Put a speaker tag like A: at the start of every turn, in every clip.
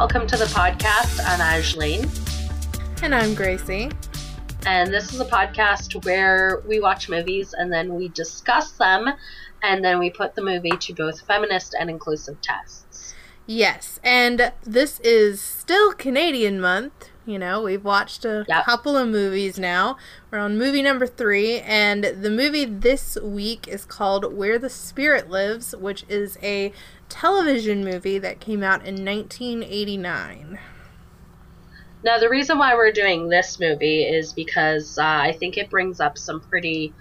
A: welcome to the podcast. I'm Aislene.
B: And I'm Gracie.
A: And this is a podcast where we watch movies and then we discuss them and then we put the movie to both feminist and inclusive tests.
B: Yes, and this is still Canadian month. You know, we've watched a yep. couple of movies now. We're on movie number three, and the movie this week is called Where the Spirit Lives, which is a television movie that came out in 1989.
A: Now, the reason why we're doing this movie is because uh, I think it brings up some pretty.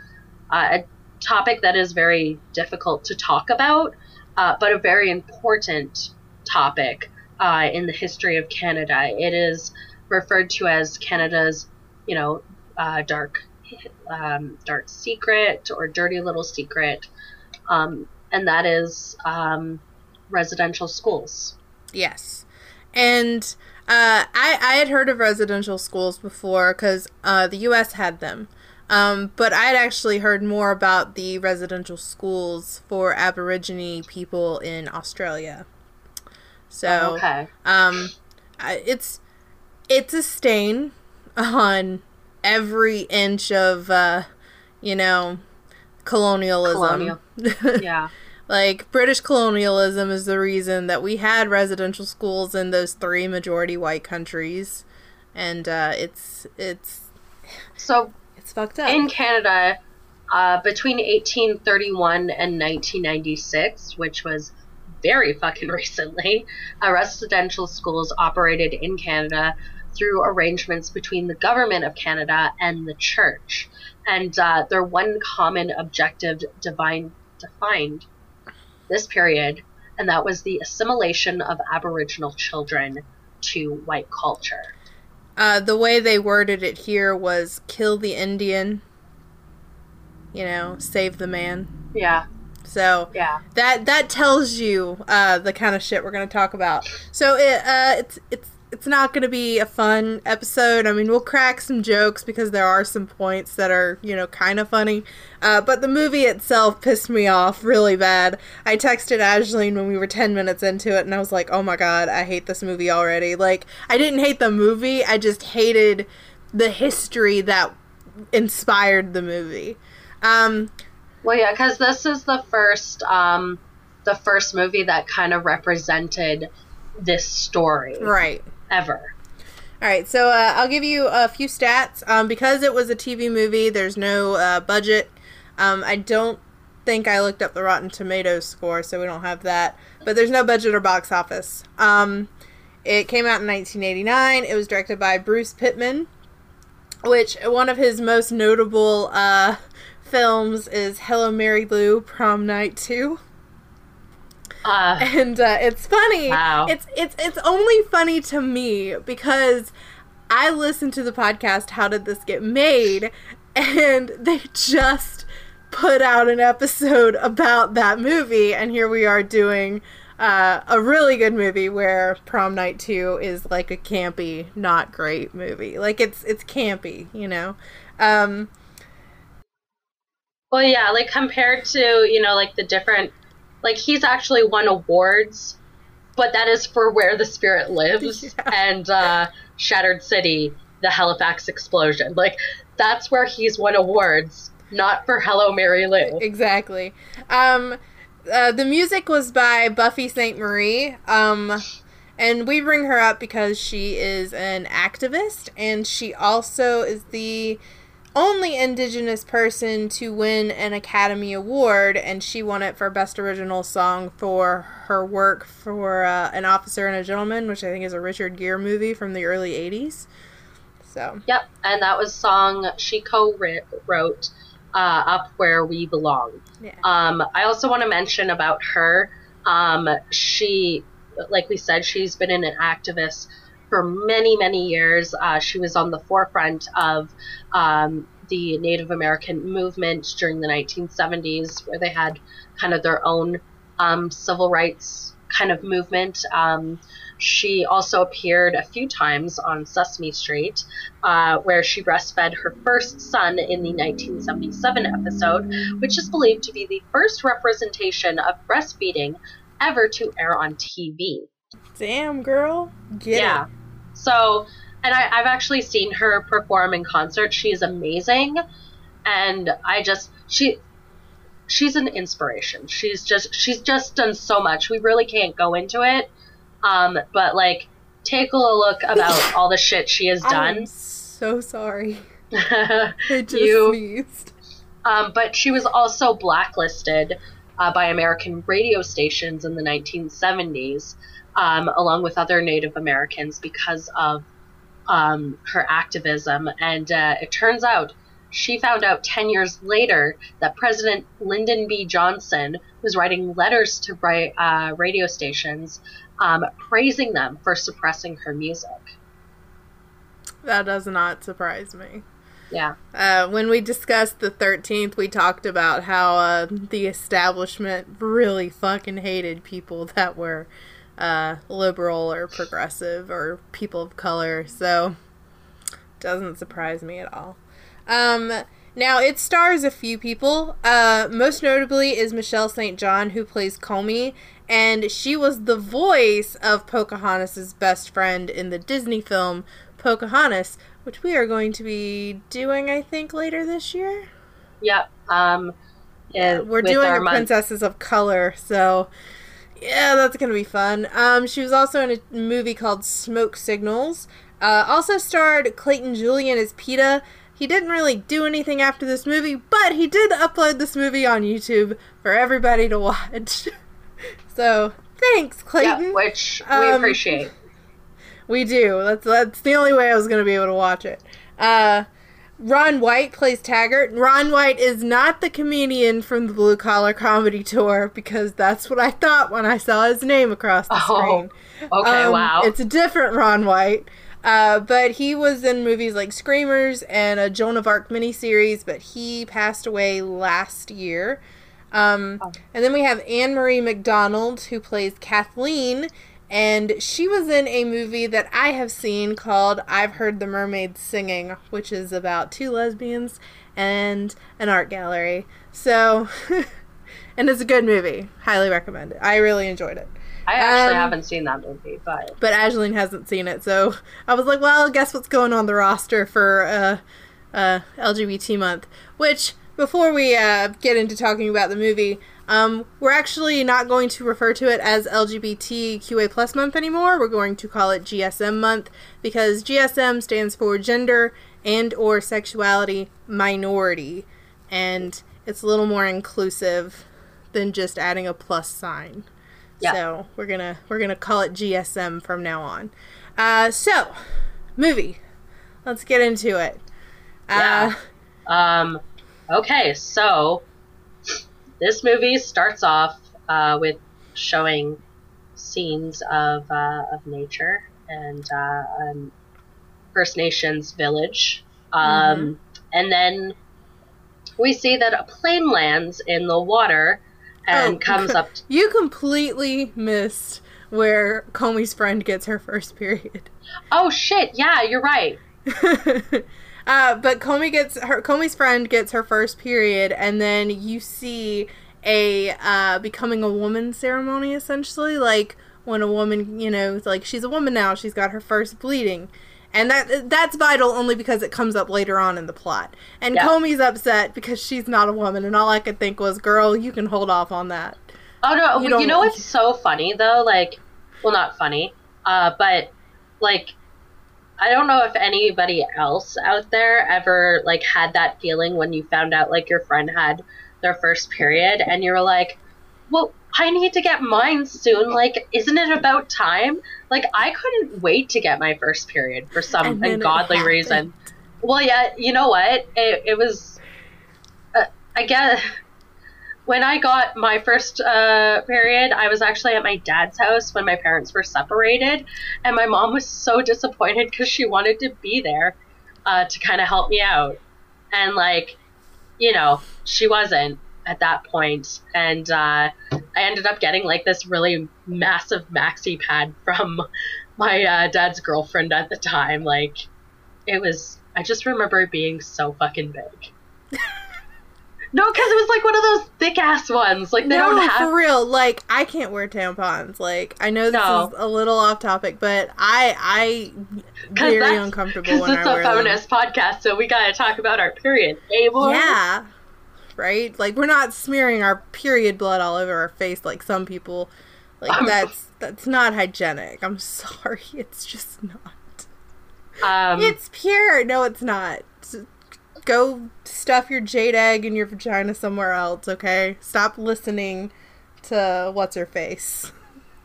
A: Uh, a topic that is very difficult to talk about, uh, but a very important topic uh, in the history of Canada. It is referred to as Canada's, you know, uh, dark, um, dark secret or dirty little secret, um, and that is um, residential schools.
B: Yes, and uh, I I had heard of residential schools before because uh, the U.S. had them. Um, but I'd actually heard more about the residential schools for Aborigine people in Australia. So,
A: oh, okay.
B: um, it's it's a stain on every inch of, uh, you know, colonialism.
A: Colonial. yeah.
B: like British colonialism is the reason that we had residential schools in those three majority white countries, and uh, it's it's
A: so
B: it's fucked up
A: in Canada. Uh, between 1831 and 1996, which was very fucking recently, uh, residential schools operated in Canada through arrangements between the government of Canada and the church. And uh, their one common objective divine, defined this period, and that was the assimilation of Aboriginal children to white culture.
B: Uh, the way they worded it here was kill the Indian, you know, save the man.
A: Yeah.
B: So
A: yeah,
B: that that tells you uh, the kind of shit we're gonna talk about. So it uh, it's it's it's not going to be a fun episode. I mean, we'll crack some jokes because there are some points that are, you know, kind of funny. Uh, but the movie itself pissed me off really bad. I texted Ashley when we were 10 minutes into it and I was like, oh my god, I hate this movie already. Like, I didn't hate the movie, I just hated the history that inspired the movie. Um,
A: well, yeah, because this is the first, um, the first movie that kind of represented this story,
B: right?
A: Ever.
B: All right, so uh, I'll give you a few stats. Um, because it was a TV movie, there's no uh, budget. Um, I don't think I looked up the Rotten Tomatoes score, so we don't have that. But there's no budget or box office. Um, it came out in 1989. It was directed by Bruce Pittman, which one of his most notable uh, films is Hello Mary Lou Prom Night 2.
A: Uh,
B: and uh, it's funny.
A: Wow.
B: It's it's it's only funny to me because I listened to the podcast How Did This Get Made and they just put out an episode about that movie and here we are doing uh, a really good movie where Prom Night 2 is like a campy, not great movie. Like it's it's campy, you know. Um
A: well, yeah, like compared to, you know, like the different like he's actually won awards, but that is for Where the Spirit Lives yeah. and uh, Shattered City, the Halifax explosion. Like that's where he's won awards, not for Hello Mary Lou.
B: Exactly. Um, uh, the music was by Buffy Sainte-Marie. Um, and we bring her up because she is an activist and she also is the only Indigenous person to win an Academy Award, and she won it for Best Original Song for her work for uh, An Officer and a Gentleman, which I think is a Richard Gere movie from the early 80s. So.
A: Yep, and that was song she co-wrote uh, "Up Where We Belong."
B: Yeah.
A: Um, I also want to mention about her. Um, she, like we said, she's been an activist for many, many years. Uh, she was on the forefront of um, the Native American movement during the 1970s, where they had kind of their own um, civil rights kind of movement. Um, she also appeared a few times on Sesame Street, uh, where she breastfed her first son in the 1977 episode, which is believed to be the first representation of breastfeeding ever to air on TV.
B: Damn, girl. Get
A: yeah.
B: it.
A: So, and I, I've actually seen her perform in concert. She's amazing, and I just she she's an inspiration. She's just she's just done so much. We really can't go into it, um, but like take a look about all the shit she has done.
B: I'm so sorry. I just
A: You-
B: sneezed.
A: Um, but she was also blacklisted uh, by American radio stations in the 1970s, um, along with other Native Americans, because of um, her activism. And uh, it turns out she found out 10 years later that President Lyndon B. Johnson was writing letters to uh, radio stations um, praising them for suppressing her music.
B: That does not surprise me.
A: Yeah.
B: Uh, when we discussed the 13th, we talked about how uh, the establishment really fucking hated people that were uh, liberal or progressive or people of color. So, doesn't surprise me at all. Um, now, it stars a few people. Uh, most notably is Michelle St. John, who plays Komi, and she was the voice of Pocahontas' best friend in the Disney film Pocahontas, which we are going to be doing, I think, later this year.
A: Yep. Um, uh,
B: We're doing
A: month-
B: Princesses of Color, so yeah, that's gonna be fun. Um, she was also in a movie called Smoke Signals. Uh, also starred Clayton Julian as Pita. He didn't really do anything after this movie, but he did upload this movie on YouTube for everybody to watch. so thanks, Clayton.
A: Yeah, which we
B: Um,
A: appreciate.
B: We do. That's that's the only way I was going to be able to watch it. Uh, Ron White plays Taggart. Ron White is not the comedian from the Blue Collar Comedy Tour because that's what I thought when I saw his name across the
A: Oh,
B: screen.
A: Okay,
B: Um,
A: wow.
B: It's a different Ron White. Uh, but he was in movies like Screamers and a Joan of Arc miniseries, but he passed away last year. Um,
A: Oh.
B: And then we have Ann-Marie MacDonald, who plays Kathleen, and she was in a movie that I have seen called I've Heard the Mermaids Singing, which is about two lesbians and an art gallery. So, and it's a good movie. Highly recommend it. I really enjoyed it.
A: I actually
B: um,
A: haven't seen that movie, but
B: But Aislene hasn't seen it, so I was like, well, guess what's going on the roster for uh, uh, LGBT month? Which, before we uh, get into talking about the movie, um, we're actually not going to refer to it as LGBTQA plus month anymore. We're going to call it GSM month because GSM stands for gender and or sexuality minority, and it's a little more inclusive than just adding a plus sign.
A: Yeah.
B: So we're gonna we're gonna call it GSM from now on. Uh, so movie, let's get into it. Uh,
A: Yeah. Um, okay, so this movie starts off uh, with showing scenes of uh, of nature and uh, um, First Nations village, um, and then we see that a plane lands in the water and
B: Oh,
A: comes up.
B: you completely missed where Komi's friend gets her first period.
A: oh shit! Yeah, you're right.
B: uh, but Komi gets her Komi's friend gets her first period, and then you see a uh, becoming a woman ceremony essentially, like when a woman, you know, like she's a woman now, she's got her first bleeding. And that that's vital only because it comes up later on in the plot. And
A: Yeah.
B: Komi's upset because she's not a woman, and all I could think was, "Girl, you can hold off on that."
A: Oh no!
B: You
A: You, know what's so funny though? Like, well, not funny, uh, but like, I don't know if anybody else out there ever like had that feeling when you found out like your friend had their first period, and you were like, "Well, I need to get mine soon. Like, isn't it about time?" Like, I couldn't wait to get my first period for some
B: And then it
A: ungodly reason. Well, yeah, you know what? It, it was, uh, I guess, when I got my first uh, period, I was actually at my dad's house when my parents were separated, and my mom was so disappointed because she wanted to be there uh, to kind of help me out, and like, you know, she wasn't at that point, and uh, I ended up getting like this really massive maxi pad from my uh, dad's girlfriend at the time. Like, it was. I just remember it being so fucking big. No, because it was like one of those thick ass ones. Like they
B: no,
A: don't have.
B: No, for real. Like I can't wear tampons. Like I know this
A: No.
B: is a little off topic, but I I very uncomfortable
A: Because
B: when
A: it's
B: I
A: a
B: wear them.
A: feminist podcast, so we gotta talk about our period. Boy.
B: Yeah. Right? Like we're not smearing our period blood all over our face like some people. Like
A: Um,
B: that's that's not hygienic. I'm sorry. It's just not.
A: Um,
B: It's pure. No, it's not. Go stuff your jade egg in your vagina somewhere else, okay? Stop listening to what's her face.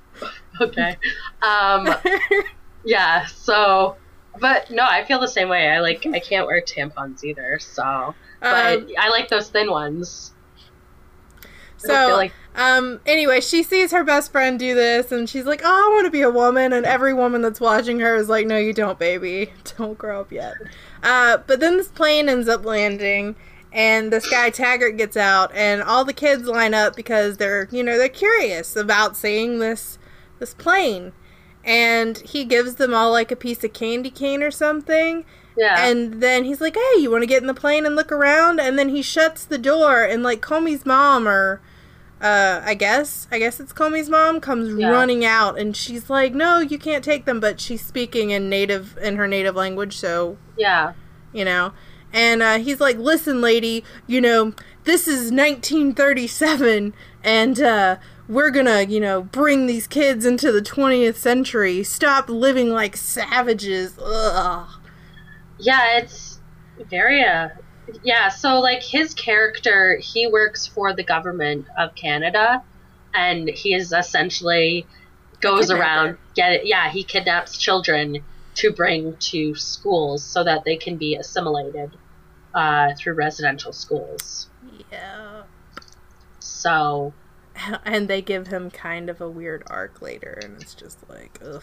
A: okay. Um, yeah. So, but no, I feel the same way. I like. I can't wear tampons either. So, but
B: Um,
A: I like those thin ones.
B: So
A: like
B: Um. Anyway, she sees her best friend do this, and she's like, "Oh, I want to be a woman." And every woman that's watching her is like, "No, you don't, baby. Don't grow up yet." Uh. But then this plane ends up landing, and this guy Taggart gets out, and all the kids line up because they're, you know, they're curious about seeing this this plane, and he gives them all like a piece of candy cane or something.
A: yeah.
B: And then he's like, "Hey, you want to get in the plane and look around?" And then he shuts the door, and like Komi's mom, or uh, I guess, I guess it's Komi's mom, comes
A: Yeah.
B: running out, and she's like, "No, you can't take them." But she's speaking in native in her native language, so
A: yeah.
B: you know. And uh, he's like, "Listen, lady, you know this is 1937, and uh, we're gonna, you know, bring these kids into the 20th century. Stop living like savages." Ugh.
A: Yeah, it's very uh yeah, so like his character, he works for the government of Canada and he is essentially goes around get yeah, he kidnaps children to bring to schools so that they can be assimilated uh, through residential schools.
B: Yeah.
A: So
B: and they give him kind of a weird arc later and it's just like ugh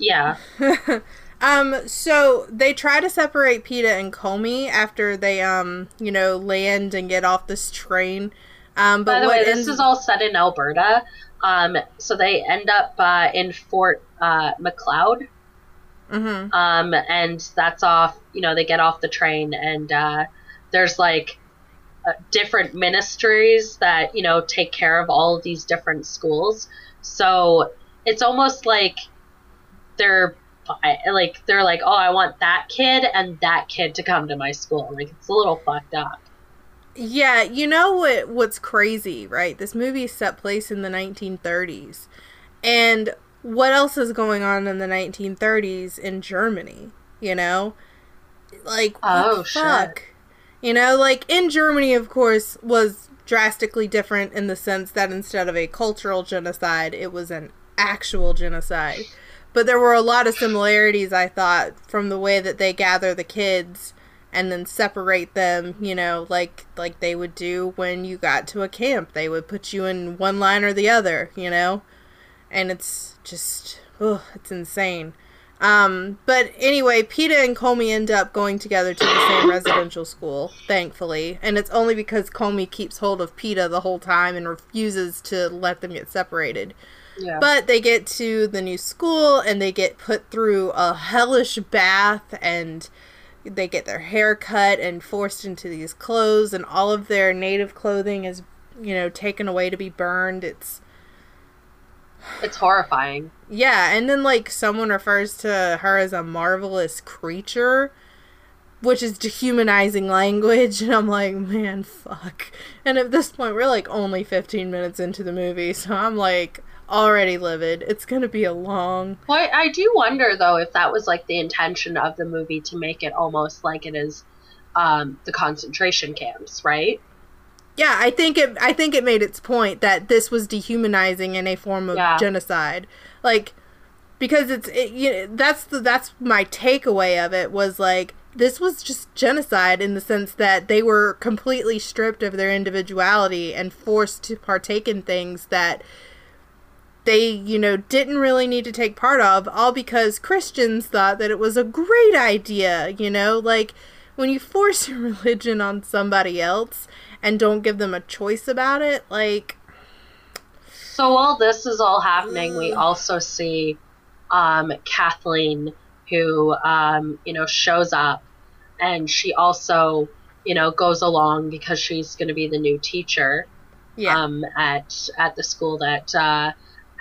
A: yeah.
B: um so they try to separate Pita and Komi after they um you know land and get off this train um but
A: By the way, this
B: ends-
A: is all set in Alberta. Um, so they end up uh, in Fort uh, Macleod.
B: Mhm.
A: um, and that's off. You know, they get off the train, and uh, there's like uh, different ministries that you know take care of all of these different schools. So it's almost like they're bi- like they're like, oh, I want that kid and that kid to come to my school. Like it's a little fucked up.
B: Yeah, you know what what's crazy, right? This movie is set place in the 1930s. And what else is going on in the 1930s in Germany, you know? Like
A: Oh, shit.
B: fuck? You know, like in Germany of course was drastically different in the sense that instead of a cultural genocide, it was an actual genocide. But there were a lot of similarities I thought from the way that they gather the kids and then separate them, you know, like like they would do when you got to a camp. They would put you in one line or the other, you know? And it's just ugh, it's insane. Um, but anyway, Pita and Komi end up going together to the same residential school, thankfully. And it's only because Komi keeps hold of Pita the whole time and refuses to let them get separated.
A: Yeah.
B: But they get to the new school and they get put through a hellish bath and they get their hair cut and forced into these clothes and all of their native clothing is, you know, taken away to be burned. It's
A: it's horrifying.
B: yeah, and then like someone refers to her as a marvelous creature, which is dehumanizing language, and I'm like, man, fuck. And at this point, we're like only 15 minutes into the movie, so I'm like already livid. It's gonna be a long.
A: Well, I, I do wonder though if that was like the intention of the movie to make it almost like it is um, the concentration camps, right?
B: Yeah, I think it. I think it made its point that this was dehumanizing in a form of
A: Yeah.
B: genocide, like because it's it, you know, that's the that's my takeaway of it was like this was just genocide in the sense that they were completely stripped of their individuality and forced to partake in things that they you know didn't really need to take part of all because Christians thought that it was a great idea you know like when you force your religion on somebody else and don't give them a choice about it like
A: So while this is all happening, we also see um, Kathleen, who um, you know shows up, and she also you know, goes along because she's going to be the new teacher
B: Yeah.
A: um, at at the school that uh,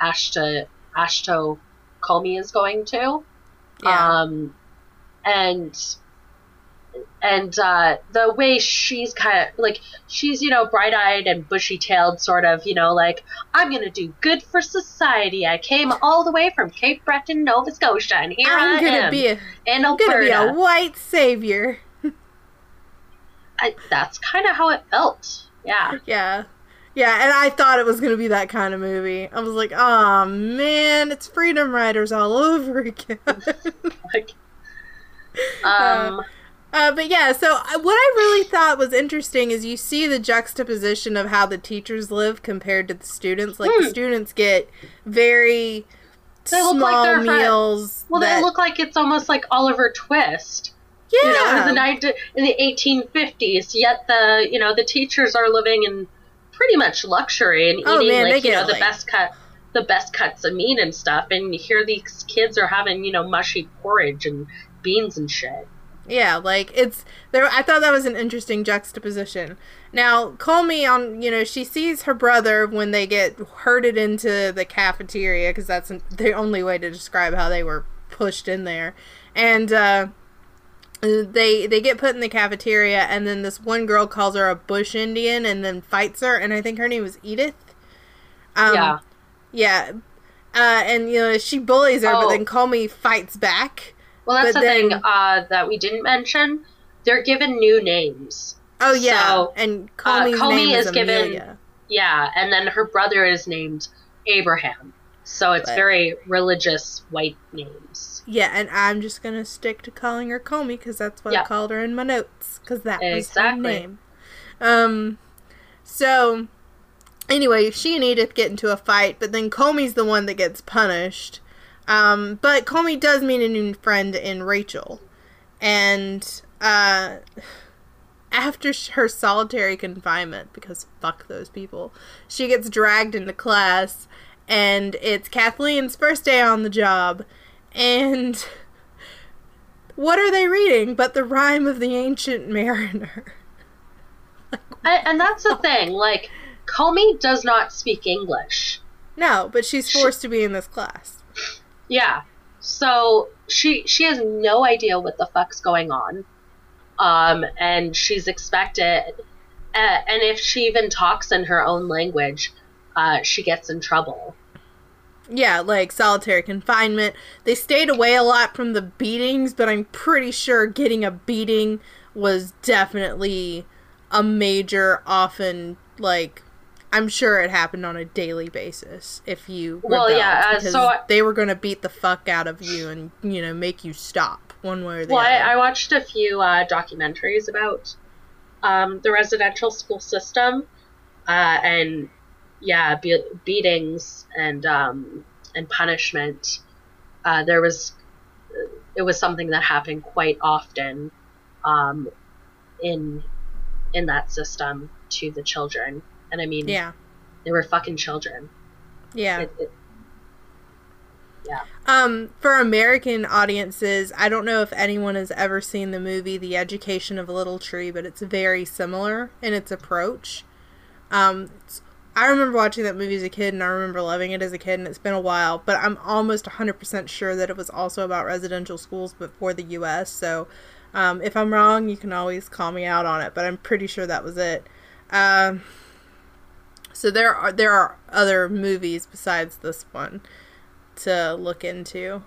A: Ashta Ashto Comey is going to.
B: yeah.
A: Um, and and uh, the way she's kind of like she's you know bright eyed and bushy tailed, sort of you know like I'm gonna do good for society. I came all the way from Cape Breton, Nova Scotia, and here
B: I'm
A: I
B: gonna
A: am
B: be a
A: in
B: I'm gonna be a white savior.
A: I, that's kind of how it felt. Yeah.
B: Yeah. Yeah, and I thought it was going to be that kind of movie. I was like, oh man, it's Freedom Writers all over again.
A: Like, um,
B: uh, but yeah, so uh, what I really thought was interesting is you see the juxtaposition of how the teachers live compared to the students. Like, the
A: Hmm.
B: students get very
A: They like
B: small
A: fri-
B: meals.
A: well,
B: that,
A: they look like it's almost like Oliver Twist.
B: yeah.
A: you know, in the in the 1850s. Yet the you know the teachers are living in pretty much luxury and
B: Oh,
A: eating
B: man,
A: like you know the
B: like-
A: best cut the best cuts of meat and stuff. And here these kids are having you know mushy porridge and beans and shit.
B: Yeah, like it's there. I thought that was an interesting juxtaposition. Now, call me on, you know, she sees her brother when they get herded into the cafeteria because that's the only way to describe how they were pushed in there, and uh, they they get put in the cafeteria, and then this one girl calls her a bush Indian, and then fights her, and I think her name was Edith. Um,
A: yeah,
B: yeah, uh, and you know she bullies her, but
A: Oh.
B: then Komi fights back.
A: well that's
B: but
A: the thing uh, that we didn't mention. They're given new names.
B: Oh yeah,
A: So,
B: and
A: uh, Komi's
B: Komi is,
A: is given- Yeah, and then her brother is named Abraham. So it's
B: But-
A: very religious white names.
B: Yeah, and I'm just gonna stick to calling her Komi because that's what I called her in my notes because that was her name. Um, so anyway, she and Edith get into a fight, but then Komi's the one that gets punished. Um, but Komi does meet a new friend in Rachel, and uh, after her solitary confinement, because fuck those people, she gets dragged into class, and it's Kathleen's first day on the job, and what are they reading but the rhyme of the ancient mariner?
A: And, and that's the thing. Like, Komi does not speak English.
B: No, but she's forced to be in this class.
A: Yeah. So she she has no idea what the fuck's going on. Um, and she's expected, uh, and if she even talks in her own language, uh, she gets in trouble.
B: Yeah, like solitary confinement. They stayed away a lot from the beatings, but I'm pretty sure getting a beating was definitely a major, often, like, I'm sure it happened on a daily basis if you.
A: Well,
B: rebelled,
A: yeah, uh, so I-
B: they were going to beat the fuck out of you and, you know, make you stop one way or the
A: Well, I,
B: other.
A: I watched a few uh, documentaries about um, the residential school system, uh, and yeah, be- beatings and um, and punishment. Uh, there was it was something that happened quite often um, in in that system to the children, and I mean,
B: yeah,
A: they were fucking children.
B: yeah.
A: It, it,
B: Um, for American audiences, I don't know if anyone has ever seen the movie The Education of a Little Tree, but it's very similar in its approach. Um, it's- I remember watching that movie as a kid, and I remember loving it as a kid, and it's been a while. But I'm almost 100% sure that it was also about residential schools, but for the U.S. So, um, if I'm wrong, you can always call me out on it. But I'm pretty sure that was it. Um, so there are there are other movies besides this one to look into.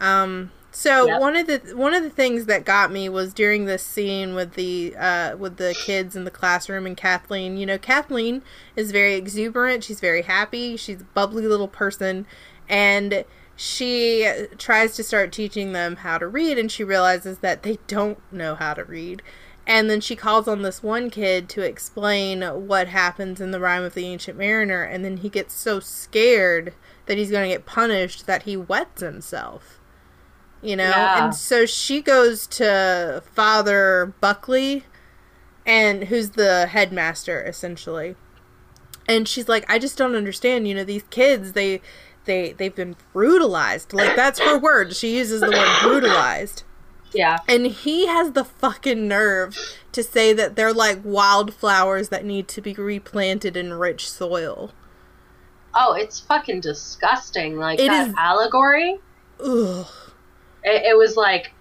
B: Um, so
A: Yep.
B: one of the one of the things that got me was during this scene with the uh, with the kids in the classroom and Kathleen. You know, Kathleen is very exuberant. She's very happy. She's a bubbly little person, and she tries to start teaching them how to read, and she realizes that they don't know how to read. And then she calls on this one kid to explain what happens in the rhyme of the ancient mariner, and then he gets so scared that he's going to get punished that he wets himself. You know?
A: Yeah.
B: And so she goes to Father Buckley, and who's the headmaster essentially. And she's like, I just don't understand, you know, these kids, they they they've been brutalized. Like that's her word. She uses the word brutalized.
A: Yeah.
B: And he has the fucking nerve to say that they're like wildflowers that need to be replanted in rich soil.
A: Oh, it's fucking disgusting. Like
B: It
A: that
B: is-
A: allegory.
B: Ugh.
A: It, it was like,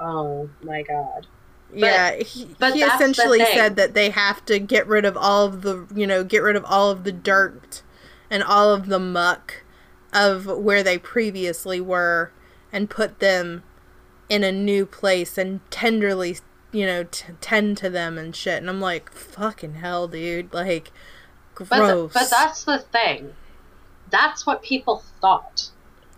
A: oh my god.
B: yeah, he,
A: but
B: he essentially said that they have to get rid of all of the, you know, get rid of all of the dirt and all of the muck of where they previously were and put them in a new place and tenderly, you know, t- tend to them and shit. And I'm like, fucking hell, dude. Like,
A: But
B: gross.
A: but that's the thing. That's what people thought.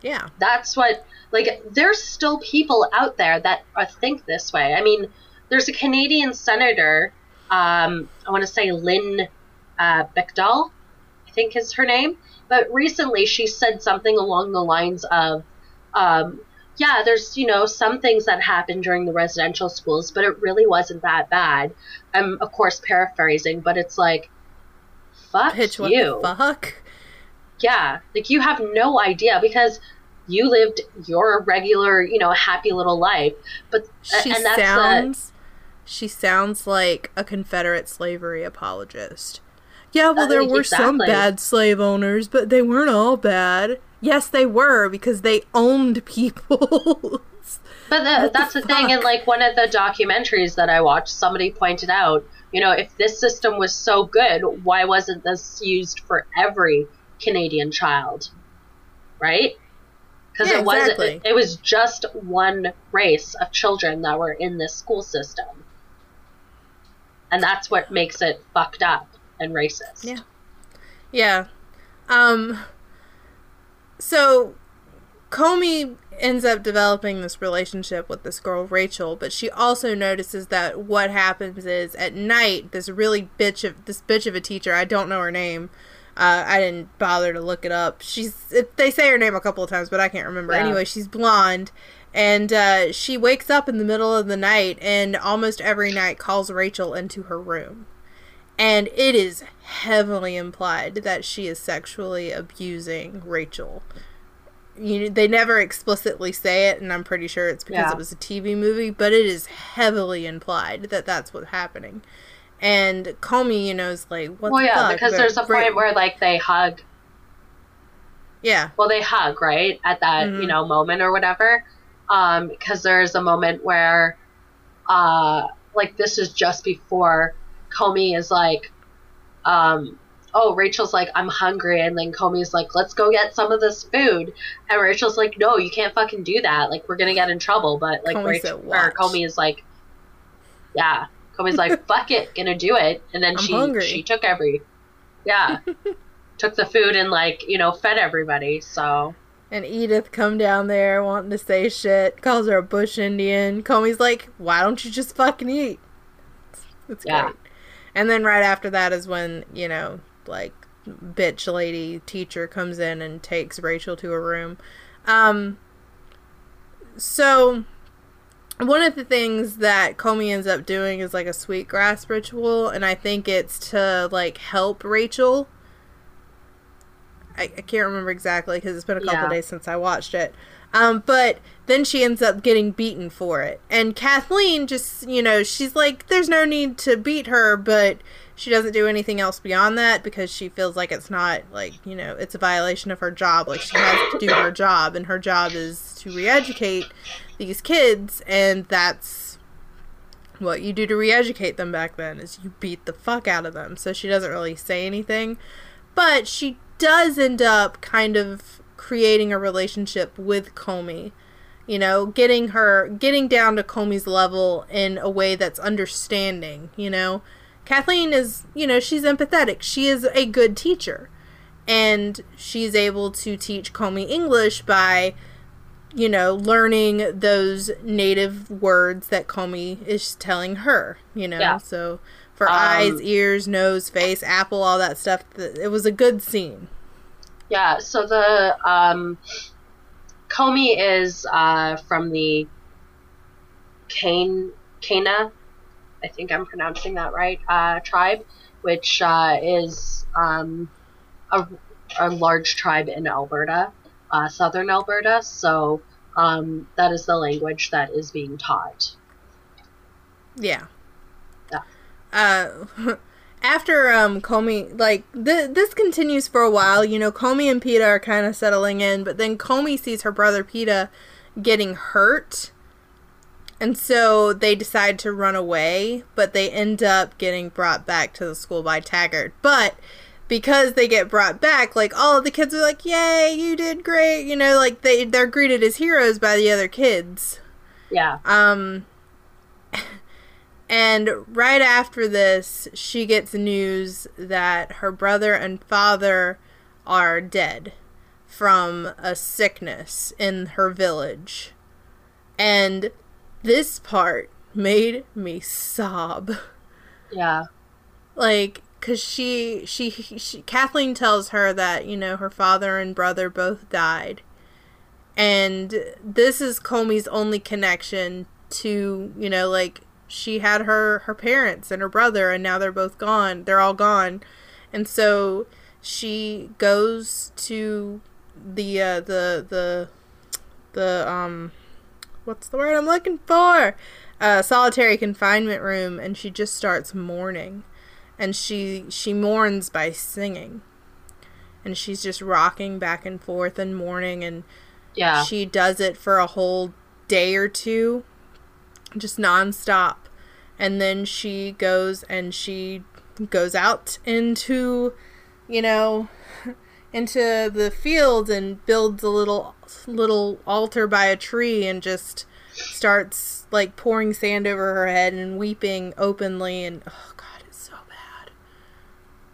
B: yeah.
A: That's what like. There's still people out there that uh, think this way. I mean, there's a Canadian senator. Um, I want to say Lynn uh, Beckdahl, I think is her name. But recently, she said something along the lines of, um, "Yeah, there's you know some things that happened during the residential schools, but it really wasn't that bad." I'm of course paraphrasing, but it's like, "Fuck
B: Pitch,
A: you."
B: fuck?
A: Yeah, like you have no idea because you lived your regular, you know, happy little life. But
B: She
A: and that's the,
B: sounds she sounds like a Confederate slavery apologist. Yeah, well
A: Uh,
B: there were some bad slave owners, but they weren't all bad. Yes, they were because they owned people.
A: but the,
B: what the
A: that's the, thing. And
B: fuck?
A: like one of the documentaries that I watched, somebody pointed out, you know, if this system was so good, why wasn't this used for every Canadian child? Right? Because
B: Yeah,
A: it wasn't.
B: exactly.
A: It, it was just one race of children that were in this school system, and that's what makes it fucked up and racist.
B: Yeah. yeah. Um so Komi ends up developing this relationship with this girl Rachel, but she also notices that what happens is at night this really bitch of this bitch of a teacher, I don't know her name. Uh, I didn't bother to look it up. She's it, they say her name a couple of times, but I can't remember.
A: Yeah.
B: Anyway, she's blonde, and uh, she wakes up in the middle of the night, and almost every night calls Rachel into her room, and it is heavily implied that she is sexually abusing Rachel. You, they never explicitly say it, and I'm pretty sure it's because
A: Yeah.
B: it was a TV movie, but it is heavily implied that that's what's happening. And Komi, you know, is like, what
A: Well,
B: the
A: yeah,
B: fuck?
A: because
B: But
A: there's a point where like they hug.
B: yeah,
A: Well, they hug right at that
B: Mhm.
A: you know moment or whatever. Um, because there's a moment where, uh, like this is just before Komi is like, um, oh Rachel's like I'm hungry, and then Komi's like let's go get some of this food, and Rachel's like no you can't fucking do that like we're gonna get in trouble, but like
B: Komi
A: Rachel or. Komi is like, yeah, Komi's like fuck it, gonna do it, and then
B: I'm
A: she
B: hungry.
A: she took every, yeah. Took the food and like you know fed everybody. So
B: and Edith come down there wanting to say shit, calls her a bush Indian. Komi's like, why don't you just fucking eat? It's, it's
A: Yeah.
B: great. And then right after that is when, you know, like, bitch lady teacher comes in and takes Rachel to a room. Um, so one of the things that Komi ends up doing is like a sweetgrass ritual, and I think it's to like help Rachel. I, I can't remember exactly because it's been a couple
A: Yeah.
B: days since I watched it. Um, but then she ends up getting beaten for it. And Kathleen just, you know, she's like, there's no need to beat her, but she doesn't do anything else beyond that because she feels like it's not, like, you know, it's a violation of her job. Like, she has to do her job, and her job is to re educate these kids, and that's what you do to re educate them back then is you beat the fuck out of them. So she doesn't really say anything. But she does end up kind of creating a relationship with Komi. You know, getting her getting down to Komi's level in a way that's understanding, you know. Kathleen is, you know, she's empathetic. She is a good teacher. And she's able to teach Komi English by you know, learning those native words that Komi is telling her, you know.
A: Yeah.
B: So for
A: Um,
B: eyes, ears, nose, face, apple, all that stuff, it was a good scene.
A: Yeah, so the um, Komi is uh, from the Kane Kana, I think I'm pronouncing that right, uh, tribe, which uh, is um, a, a large tribe in Alberta, uh, southern Alberta. So um, that is the language that is being taught.
B: Yeah.
A: Yeah.
B: Uh, after um Komi, like th- this continues for a while. You know, Komi and Pita are kind of settling in, but then Komi sees her brother Pita getting hurt, and so they decide to run away. But they end up getting brought back to the school by Taggart. But because they get brought back, like all of the kids are like, "Yay, you did great!" You know, like they they're greeted as heroes by the other kids.
A: Yeah.
B: Um, and right after this, she gets news that her brother and father are dead from a sickness in her village. And this part made me sob.
A: Yeah.
B: Like, cause she, she, she, Kathleen tells her that, you know, her father and brother both died. And this is Komi's only connection to, you know, like, she had her her parents and her brother and now they're both gone. They're all gone. And so she goes to the uh, the the the um what's the word i'm looking for? Uh, solitary confinement room and she just starts mourning. And she she mourns by singing. And she's just rocking back and forth and mourning and
A: Yeah.
B: she does it for a whole day or two just nonstop. And then she goes and she goes out into you know into the field and builds a little little altar by a tree and just starts like pouring sand over her head and weeping openly and oh god it's so bad.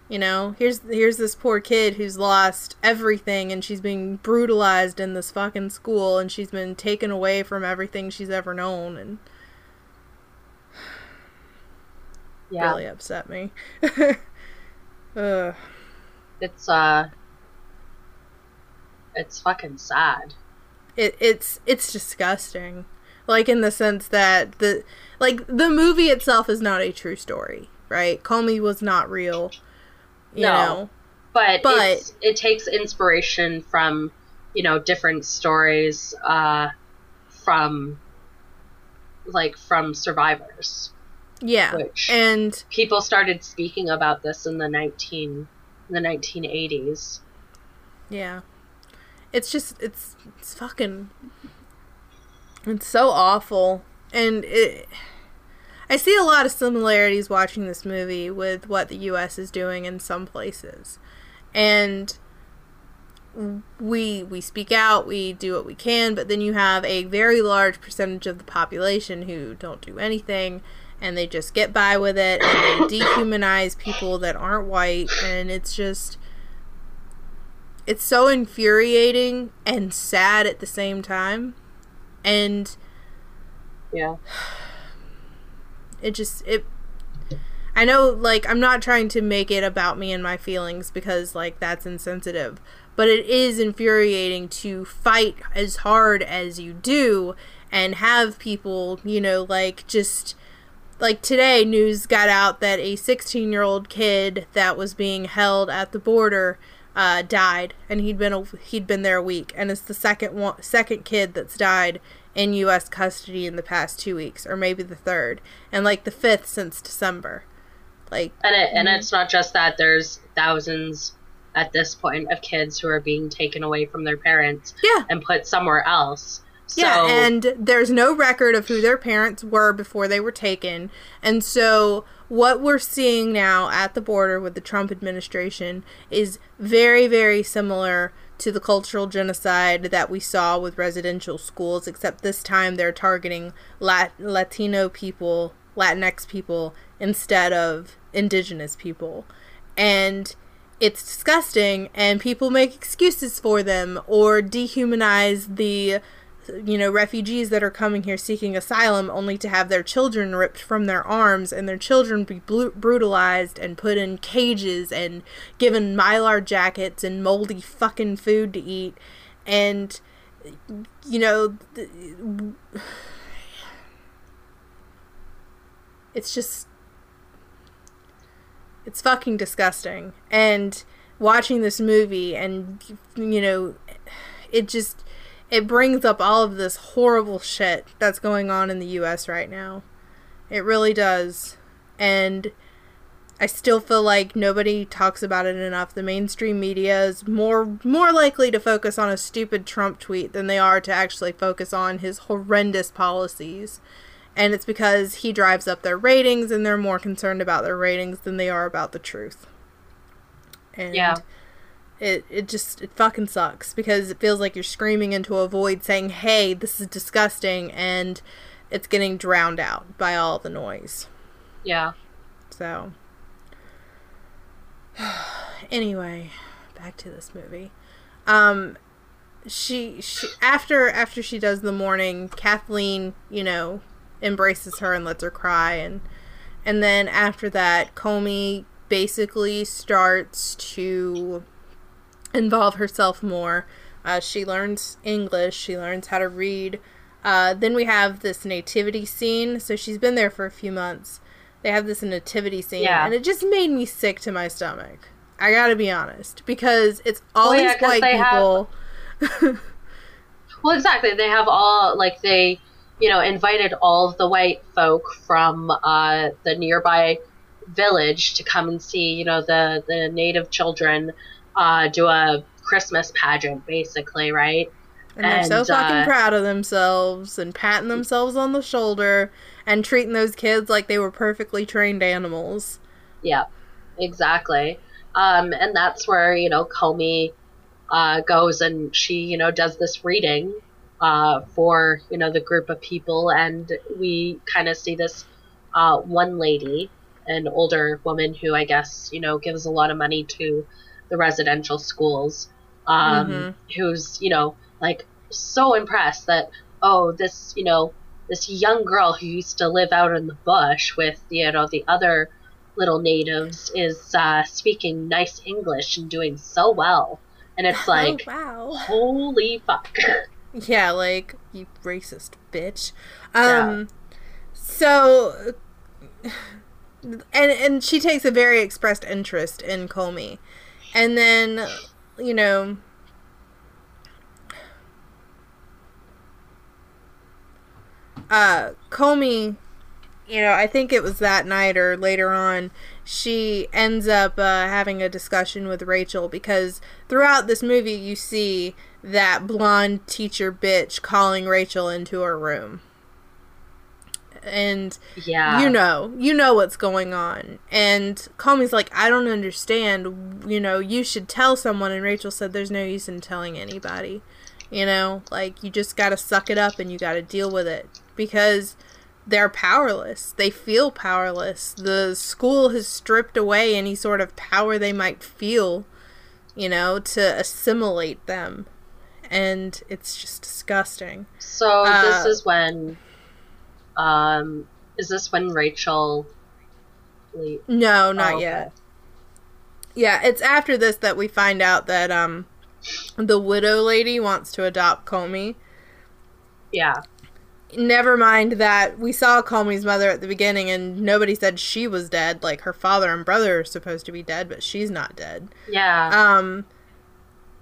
B: You know here's here's this poor kid who's lost everything and she's being brutalized in this fucking school and she's been taken away from everything she's ever known and
A: yeah.
B: really upset me Ugh.
A: It's uh it's fucking sad.
B: it it's it's disgusting like in the sense that the like the movie itself is not a true story right komi was not real you
A: No.
B: know
A: But,
B: But-
A: it takes inspiration from, you know, different stories uh from like from survivors.
B: Yeah
A: Which
B: and
A: people started speaking about this in the 19 in the 1980s.
B: yeah it's just it's it's fucking it's so awful and it I see a lot of similarities watching this movie with what the US is doing in some places. And we we speak out, we do what we can, but then you have a very large percentage of the population who don't do anything and they just get by with it and they dehumanize people that aren't white and it's just it's so infuriating and sad at the same time. And
A: Yeah.
B: it just it I know like I'm not trying to make it about me and my feelings because like that's insensitive, but it is infuriating to fight as hard as you do and have people, you know, like just like today news got out that a 16-year-old kid that was being held at the border uh, died and he'd been a, he'd been there a week and it's the second one second kid that's died in US custody in the past 2 weeks or maybe the third and like the fifth since December. Like
A: And it, and it's not just that there's thousands at this point of kids who are being taken away from their parents
B: yeah,
A: and put somewhere else. So,
B: Yeah, and there's no record of who their parents were before they were taken. And so what we're seeing now at the border with the Trump administration is very, very similar to the cultural genocide that we saw with residential schools, except this time they're targeting Lat- Latino people, Latinx people, instead of indigenous people. And it's disgusting, and people make excuses for them or dehumanize the you know, refugees that are coming here seeking asylum only to have their children ripped from their arms and their children be blu- brutalized and put in cages and given mylar jackets and moldy fucking food to eat. And, you know, it's just. It's fucking disgusting. And watching this movie and, you know, it just it brings up all of this horrible shit that's going on in the US right now. It really does. And I still feel like nobody talks about it enough. The mainstream media is more more likely to focus on a stupid Trump tweet than they are to actually focus on his horrendous policies. And it's because he drives up their ratings and they're more concerned about their ratings than they are about the truth. And
A: Yeah.
B: It it just it fucking sucks because it feels like you're screaming into a void saying, "Hey, this is disgusting," and it's getting drowned out by all the noise.
A: Yeah.
B: So, anyway, back to this movie. Um, she she after after she does the morning, Kathleen, you know, embraces her and lets her cry, and and then after that, Komi basically starts to involve herself more. Uh, she learns English. She learns how to read. Uh, then we have this nativity scene. So she's been there for a few months. They have this nativity scene,
A: Yeah.
B: and it just made me sick to my stomach. I gotta be honest because it's all
A: Well, yeah,
B: white
A: they have-
B: people.
A: Well, exactly. They have all like they, you know, invited all of the white folk from uh, the nearby village to come and see, you know, the the native children uh, do a Christmas pageant, basically, right?
B: And they're so
A: And,
B: fucking
A: uh,
B: proud of themselves and patting themselves on the shoulder and treating those kids like they were perfectly trained animals.
A: Yeah, exactly. Um, and that's where you know Komi uh, goes and she you know does this reading uh, for you know the group of people, and we kind of see this uh, one lady, an older woman who I guess you know gives a lot of money to the residential schools, um,
B: Mhm.
A: who's you know like so impressed that oh this you know this young girl who used to live out in the bush with you know the other little natives is uh, speaking nice English and doing so well, and it's like
B: oh, wow.
A: holy fuck.
B: Yeah, like you racist bitch. Um so and and she takes a very expressed interest in Komi. And then you know uh Komi you know, I think it was that night or later on, she ends up uh, having a discussion with Rachel because throughout this movie, you see that blonde teacher bitch calling Rachel into her room. And
A: Yeah,
B: you know, you know what's going on. And Komi's like, I don't understand. You know, you should tell someone. And Rachel said, There's no use in telling anybody. You know, like, you just gotta suck it up and you gotta deal with it. Because they're powerless. They feel powerless. The school has stripped away any sort of power they might feel, you know, to assimilate them. And it's just disgusting.
A: So
B: Uh,
A: this is when, um, is this when Rachel?
B: No, not
A: Oh, okay.
B: yet. Yeah, it's after this that we find out that um the widow lady wants to adopt Komi.
A: Yeah,
B: Never mind that we saw Komi's mother at the beginning and nobody said she was dead. Like her father and brother are supposed to be dead, but she's not dead.
A: yeah,
B: Um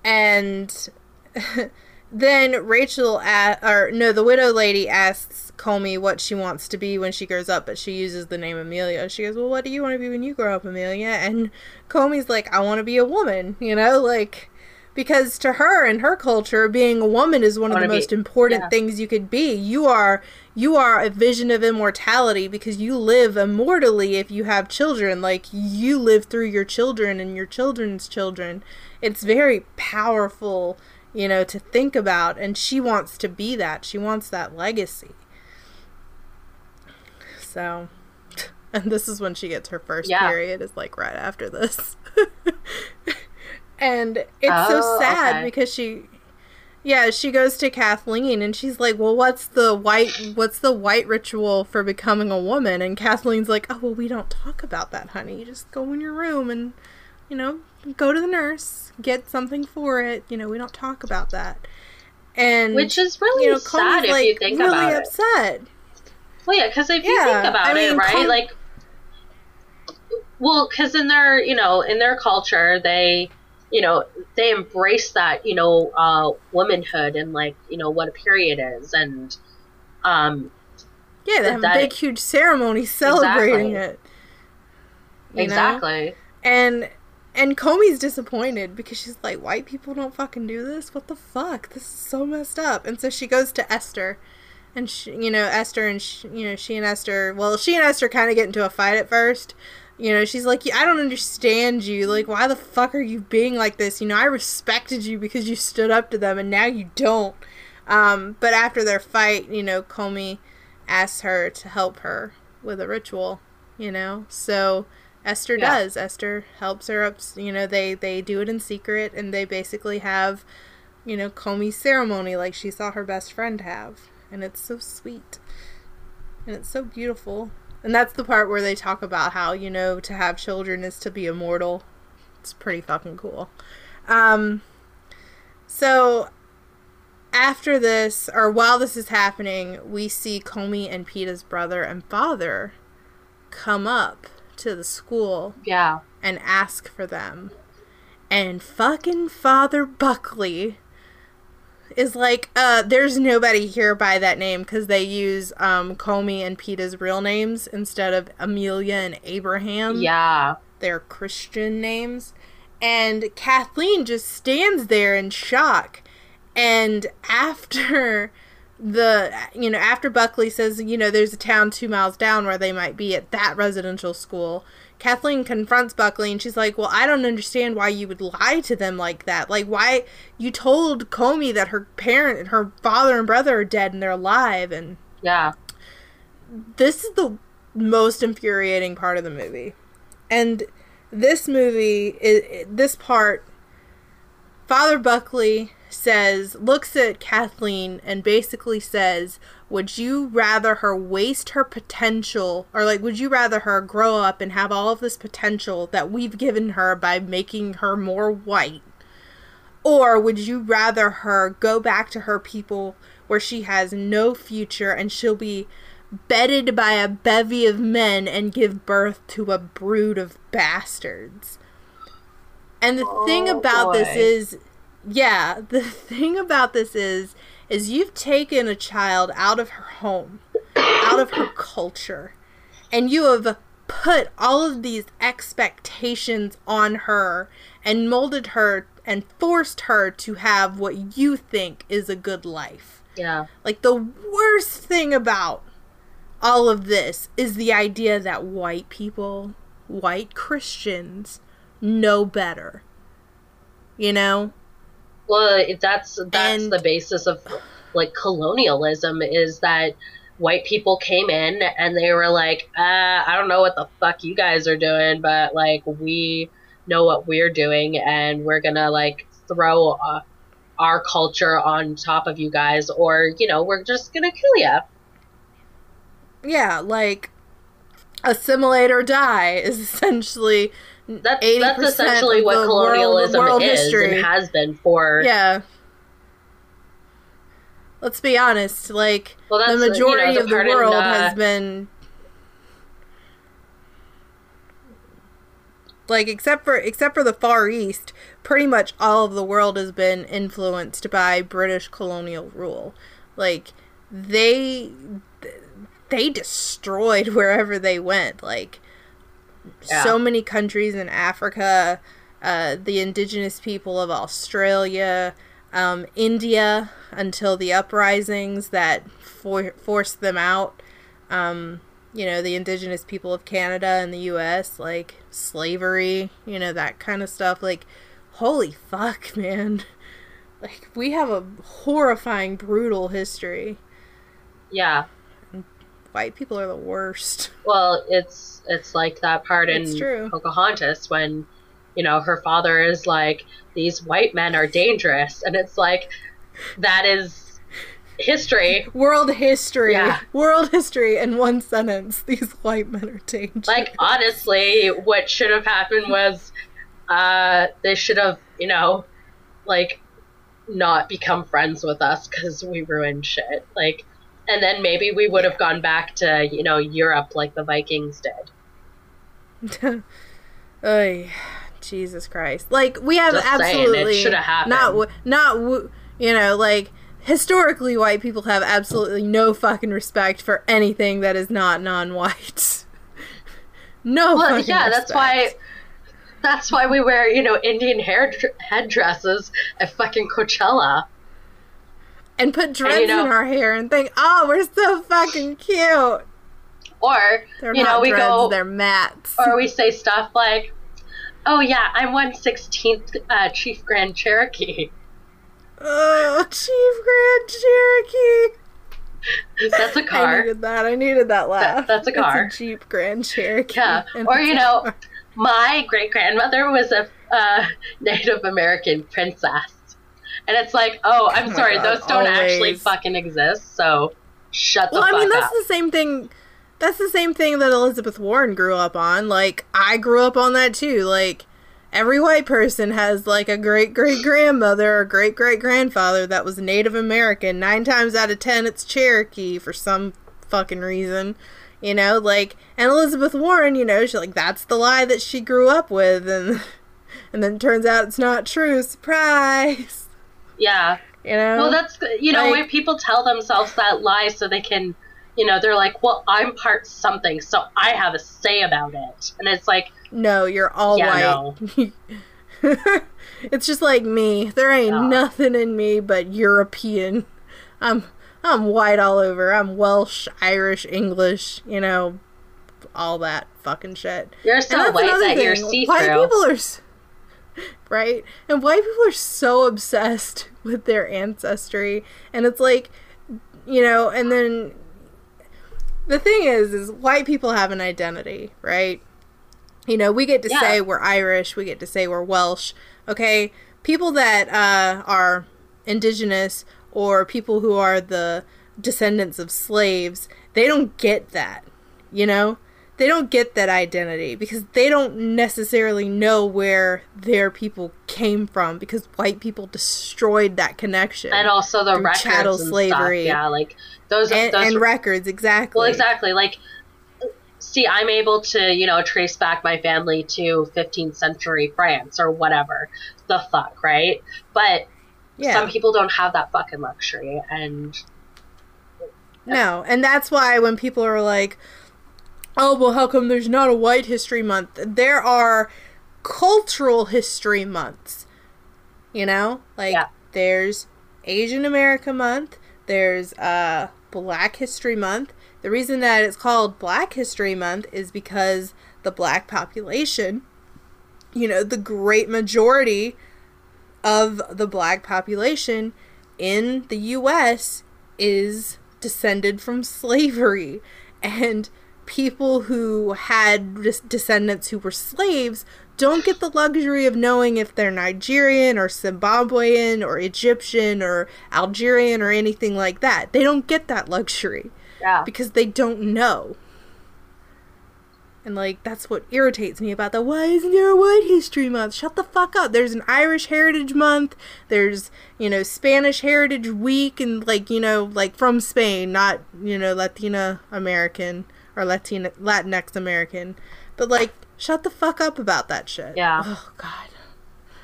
B: and then Rachel a or no, the widow lady asks Komi what she wants to be when she grows up, but she uses the name Amelia. She goes, "Well, what do you want to be when you grow up, Amelia?" And Komi's like, "I want to be a woman," you know, like because to her and her culture, being a woman is one of the
A: be-
B: most important
A: yeah.
B: things you could be. You are you are a vision of immortality because you live immortally if you have children. Like you live through your children and your children's children. It's very powerful, you know, to think about and she wants to be that. She wants that legacy. So and this is when she gets her first
A: Yeah.
B: period is like right after this. and it's
A: Oh,
B: so sad
A: okay.
B: because she yeah, she goes to Kathleen and she's like, "Well, what's the white what's the white ritual for becoming a woman?" And Kathleen's like, "Oh, well, we don't talk about that, honey. You just go in your room and you know, go to the nurse, get something for it. You know, we don't talk about that." And
A: which is really
B: you know,
A: sad
B: Komi's
A: if
B: like
A: you think
B: really
A: about it. Well, yeah, because if you
B: Yeah,
A: think about
B: I
A: it, right,
B: Com-
A: like, well, because in their, you know, in their culture, they, you know they embrace that you know uh, womanhood and like you know what a period is and um
B: yeah they have that, a big huge ceremony celebrating exactly. it
A: exactly
B: know? and and Komi's disappointed because she's like, white people don't fucking do this. What the fuck? This is so messed up. And so she goes to Esther, and she, you know Esther and she, you know she and Esther. Well, she and Esther kind of get into a fight at first, you know, she's like, I don't understand you. Like, why the fuck are you being like this? You know, I respected you because you stood up to them, and now you don't. Um, but after their fight, you know, Komi asks her to help her with a ritual, you know? So Esther yeah. does. Esther helps her up. You know, they, they do it in secret, and they basically have, you know, Komi's ceremony like she saw her best friend have. And it's so sweet. And it's so beautiful. And that's the part where they talk about how, you know, to have children is to be immortal. It's pretty fucking cool. Um, so after this, or while this is happening, we see Komi and Pita's brother and father come up to the school.
A: Yeah.
B: And ask for them. And fucking Father Buckley is like, uh, there's nobody here by that name because they use um, Komi and Pita's real names instead of Amelia and Abraham.
A: Yeah.
B: They're Christian names. And Kathleen just stands there in shock. And after the, you know, after Buckley says, you know, there's a town two miles down where they might be at that residential school, Kathleen confronts Buckley and she's like, Well, I don't understand why you would lie to them like that. Like, why you told Komi that her parent, and her father and brother are dead and they're alive. And
A: yeah,
B: this is the most infuriating part of the movie. And this movie, is, this part, Father Buckley says, looks at Kathleen and basically says, Would you rather her waste her potential, or like, would you rather her grow up and have all of this potential that we've given her by making her more white? Or would you rather her go back to her people where she has no future and she'll be bedded by a bevy of men and give birth to a brood of bastards? And the oh, thing about boy. this is yeah, the thing about this is is you've taken a child out of her home, out of her culture, and you have put all of these expectations on her and molded her and forced her to have what you think is a good life.
A: Yeah.
B: Like the worst thing about all of this is the idea that white people, white Christians know better. You know?
A: Well, that's that's and, the basis of like colonialism is that white people came in and they were like, uh, I don't know what the fuck you guys are doing, but like we know what we're doing and we're gonna like throw uh, our culture on top of you guys, or you know, we're just gonna kill you.
B: Yeah, like assimilate or die is essentially
A: that's that's essentially what colonialism world, world is history. and has been for.
B: Yeah. Let's be honest. Like well, the majority you know, the of the world in, uh, has been. Like except for except for the Far East, pretty much all of the world has been influenced by British colonial rule. Like they they destroyed wherever they went. Like yeah. so many countries in Africa, uh, the indigenous people of Australia, um, India, until the uprisings that for- forced them out. Um, you know, the indigenous people of Canada and the US, like slavery, you know, that kind of stuff. Like, holy fuck, man. Like, we have a horrifying, brutal history.
A: Yeah
B: white people are the worst.
A: Well, it's it's like that part it's in Pocahontas when you know her father is like these white men are dangerous. And it's like that is history.
B: World history. Yeah. world history in one sentence. These white men are dangerous.
A: Like honestly what should have happened was uh they should have you know like not become friends with us because we ruined shit. Like and then maybe we would have gone back to you know Europe like the Vikings did.
B: Ay, Jesus Christ! Like we have
A: Just
B: absolutely
A: shoulda happened.
B: not not you know like historically white people have absolutely no fucking respect for anything that is not non-white. no.
A: Well,
B: fucking
A: yeah, that's why. That's why we wear, you know, Indian hair headdresses at fucking Coachella.
B: And put dreads
A: know-
B: in our hair and think, oh, we're so fucking cute.
A: Or,
B: They're
A: you know, we
B: dreads,
A: go,
B: they're mats.
A: or we say stuff like, "Oh yeah, I'm one sixteenth uh, Chief Grand Cherokee."
B: oh, Chief Grand Cherokee.
A: That's a car.
B: I needed that. I needed that laugh.
A: that's a
B: It's
A: car.
B: Jeep Grand Cherokee.
A: Yeah. Or you know, my great grandmother was a uh, Native American princess, and it's like, oh, I'm
B: Oh
A: sorry,
B: God,
A: those don't actually fucking exist. So shut the fuck up.
B: Well, I mean, that's
A: up.
B: the same thing. That's the same thing that Elizabeth Warren grew up on. Like, I grew up on that too. Like, every white person has like a great great grandmother or great great grandfather that was Native American. Nine times out of ten, it's Cherokee for some fucking reason. You know, like, and Elizabeth Warren, you know, she's like, that's the lie that she grew up with, and and then it turns out it's not true. Surprise.
A: Yeah.
B: You know.
A: Well, that's you know
B: Like-
A: when people tell themselves that lie so they can, you know, they're like, well, I'm part something, so I have a say about it, and it's like,
B: No, you're all
A: Yeah,
B: white. it's just like me. There ain't
A: Yeah.
B: nothing in me but European. I'm I'm white all over. I'm Welsh, Irish, English, you know, all that fucking shit.
A: you're so white that you're
B: thing.
A: see
B: White
A: through.
B: people are right, and white people are so obsessed with their ancestry, and it's like, you know, and then the thing is, is white people have an identity, right? You know, we get to
A: Yeah.
B: say we're Irish, we get to say we're Welsh, okay? People that uh, are indigenous or people who are the descendants of slaves, they don't get that, you know? They don't get that identity because they don't necessarily know where their people came from because white people destroyed that connection.
A: and also the records
B: chattel
A: and
B: slavery.
A: stuff. Yeah, like those
B: and,
A: those
B: and records, exactly.
A: Well, exactly. Like, see, I'm able to, you know, trace back my family to 15th century France or whatever the fuck, right? But
B: Yeah.
A: some people don't have that fucking luxury, and
B: No, and that's why when people are like, "Oh, well, how come there's not a White History Month?" There are cultural history months. You know, like
A: Yeah.
B: there's Asian America Month, there's uh Black History Month. The reason that it's called Black History Month is because the black population, you know, the great majority of the black population in the US is descended from slavery and people who had des- descendants who were slaves don't get the luxury of knowing if they're Nigerian or Zimbabwean or Egyptian or Algerian or anything like that. They don't get that luxury
A: yeah.
B: because they don't know. And like that's what irritates me about the Why isn't there a White History Month? Shut the fuck up. There's an Irish Heritage Month. There's you know Spanish Heritage Week and like you know like from Spain, not you know Latina American or Latina Latinx American. But like shut the fuck up about that shit.
A: Yeah.
B: Oh god.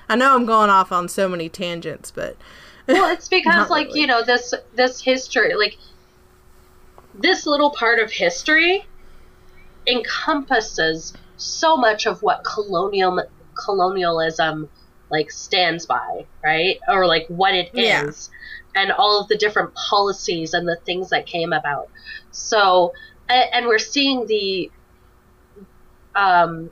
B: I know I'm going off on so many tangents, but
A: Well, it's because like
B: really.
A: you know this this history, like this little part of history encompasses so much of what colonial colonialism like stands by, right? Or like what it is,
B: Yeah.
A: and all of the different policies and the things that came about. So, and, we're seeing the um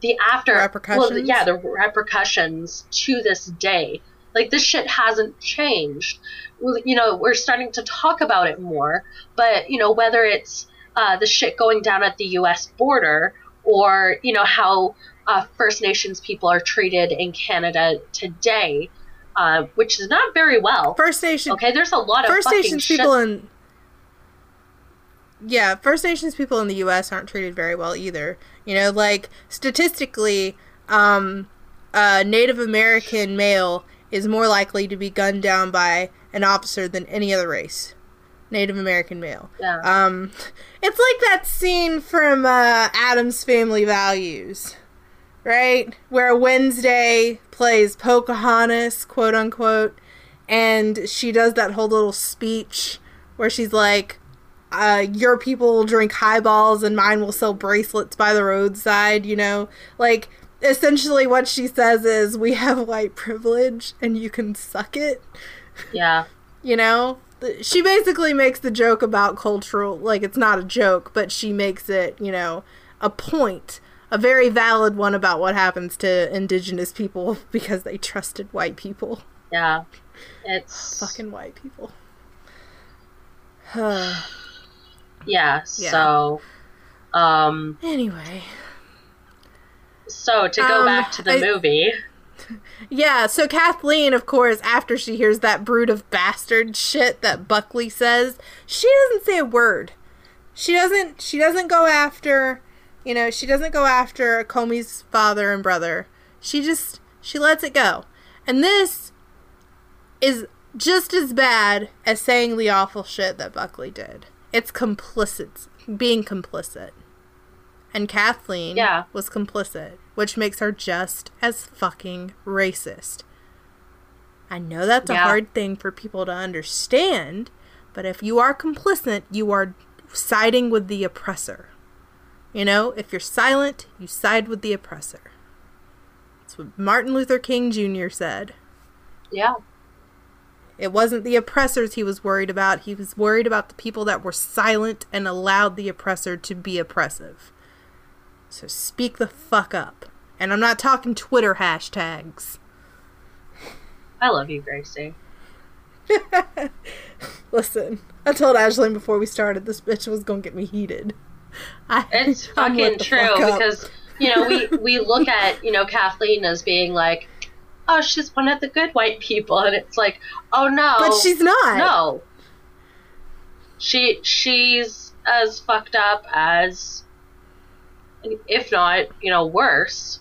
A: the after Well,
B: Repercussions?
A: yeah, the repercussions to this day. Like this shit hasn't changed. Well, You know, we're starting to talk about it more, but you know, whether it's uh, the shit going down at the U.S. border, or you know how uh, First Nations people are treated in Canada today, uh, which is not very well.
B: First Nation
A: Okay, there's a lot of
B: First
A: fucking
B: Nations
A: shit.
B: people in yeah, First Nations people in the U.S. aren't treated very well either. You know, like statistically, um, a Native American male is more likely to be gunned down by an officer than any other race. Native American male.
A: yeah.
B: Um, it's like that scene from uh, Addams Family Values, right? Where Wednesday plays Pocahontas, quote unquote, and she does that whole little speech where she's like, uh, your people will drink highballs and mine will sell bracelets by the roadside, you know? Like, essentially what she says is, we have white privilege and you can suck it.
A: Yeah.
B: you know? She basically makes the joke about cultural, like, it's not a joke, but she makes it, you know, a point. A very valid one about what happens to indigenous people because they trusted white people.
A: Yeah. It's
B: Fucking white people.
A: yeah,
B: Yeah.
A: so um
B: anyway.
A: so to go
B: Um,
A: back to the
B: I-
A: movie.
B: Yeah, so Kathleen, of course, after she hears that brood of bastard shit that Buckley says, she doesn't say a word. She doesn't she doesn't go after you know, she doesn't go after Komi's father and brother. She just she lets it go. And this is just as bad as saying the awful shit that Buckley did. It's complicit being complicit. And Kathleen
A: Yeah.
B: was complicit, which makes her just as fucking racist. I know that's a hard thing for people to understand, but if you are complicit, you are siding with the oppressor. You know, if you're silent, you side with the oppressor. That's what Martin Luther King Jr. said.
A: Yeah.
B: It wasn't the oppressors he was worried about. He was worried about the people that were silent and allowed the oppressor to be oppressive. So speak the fuck up. And I'm not talking Twitter hashtags.
A: I love you, Gracie.
B: Listen, I told Ashley before we started this bitch was gonna get me heated. I,
A: It's fucking true
B: fuck
A: because you know we we look at you know Kathleen as being like, oh, she's one of the good white people, and it's like, oh no,
B: But she's not.
A: no. She she's as fucked up as, if not you know worse,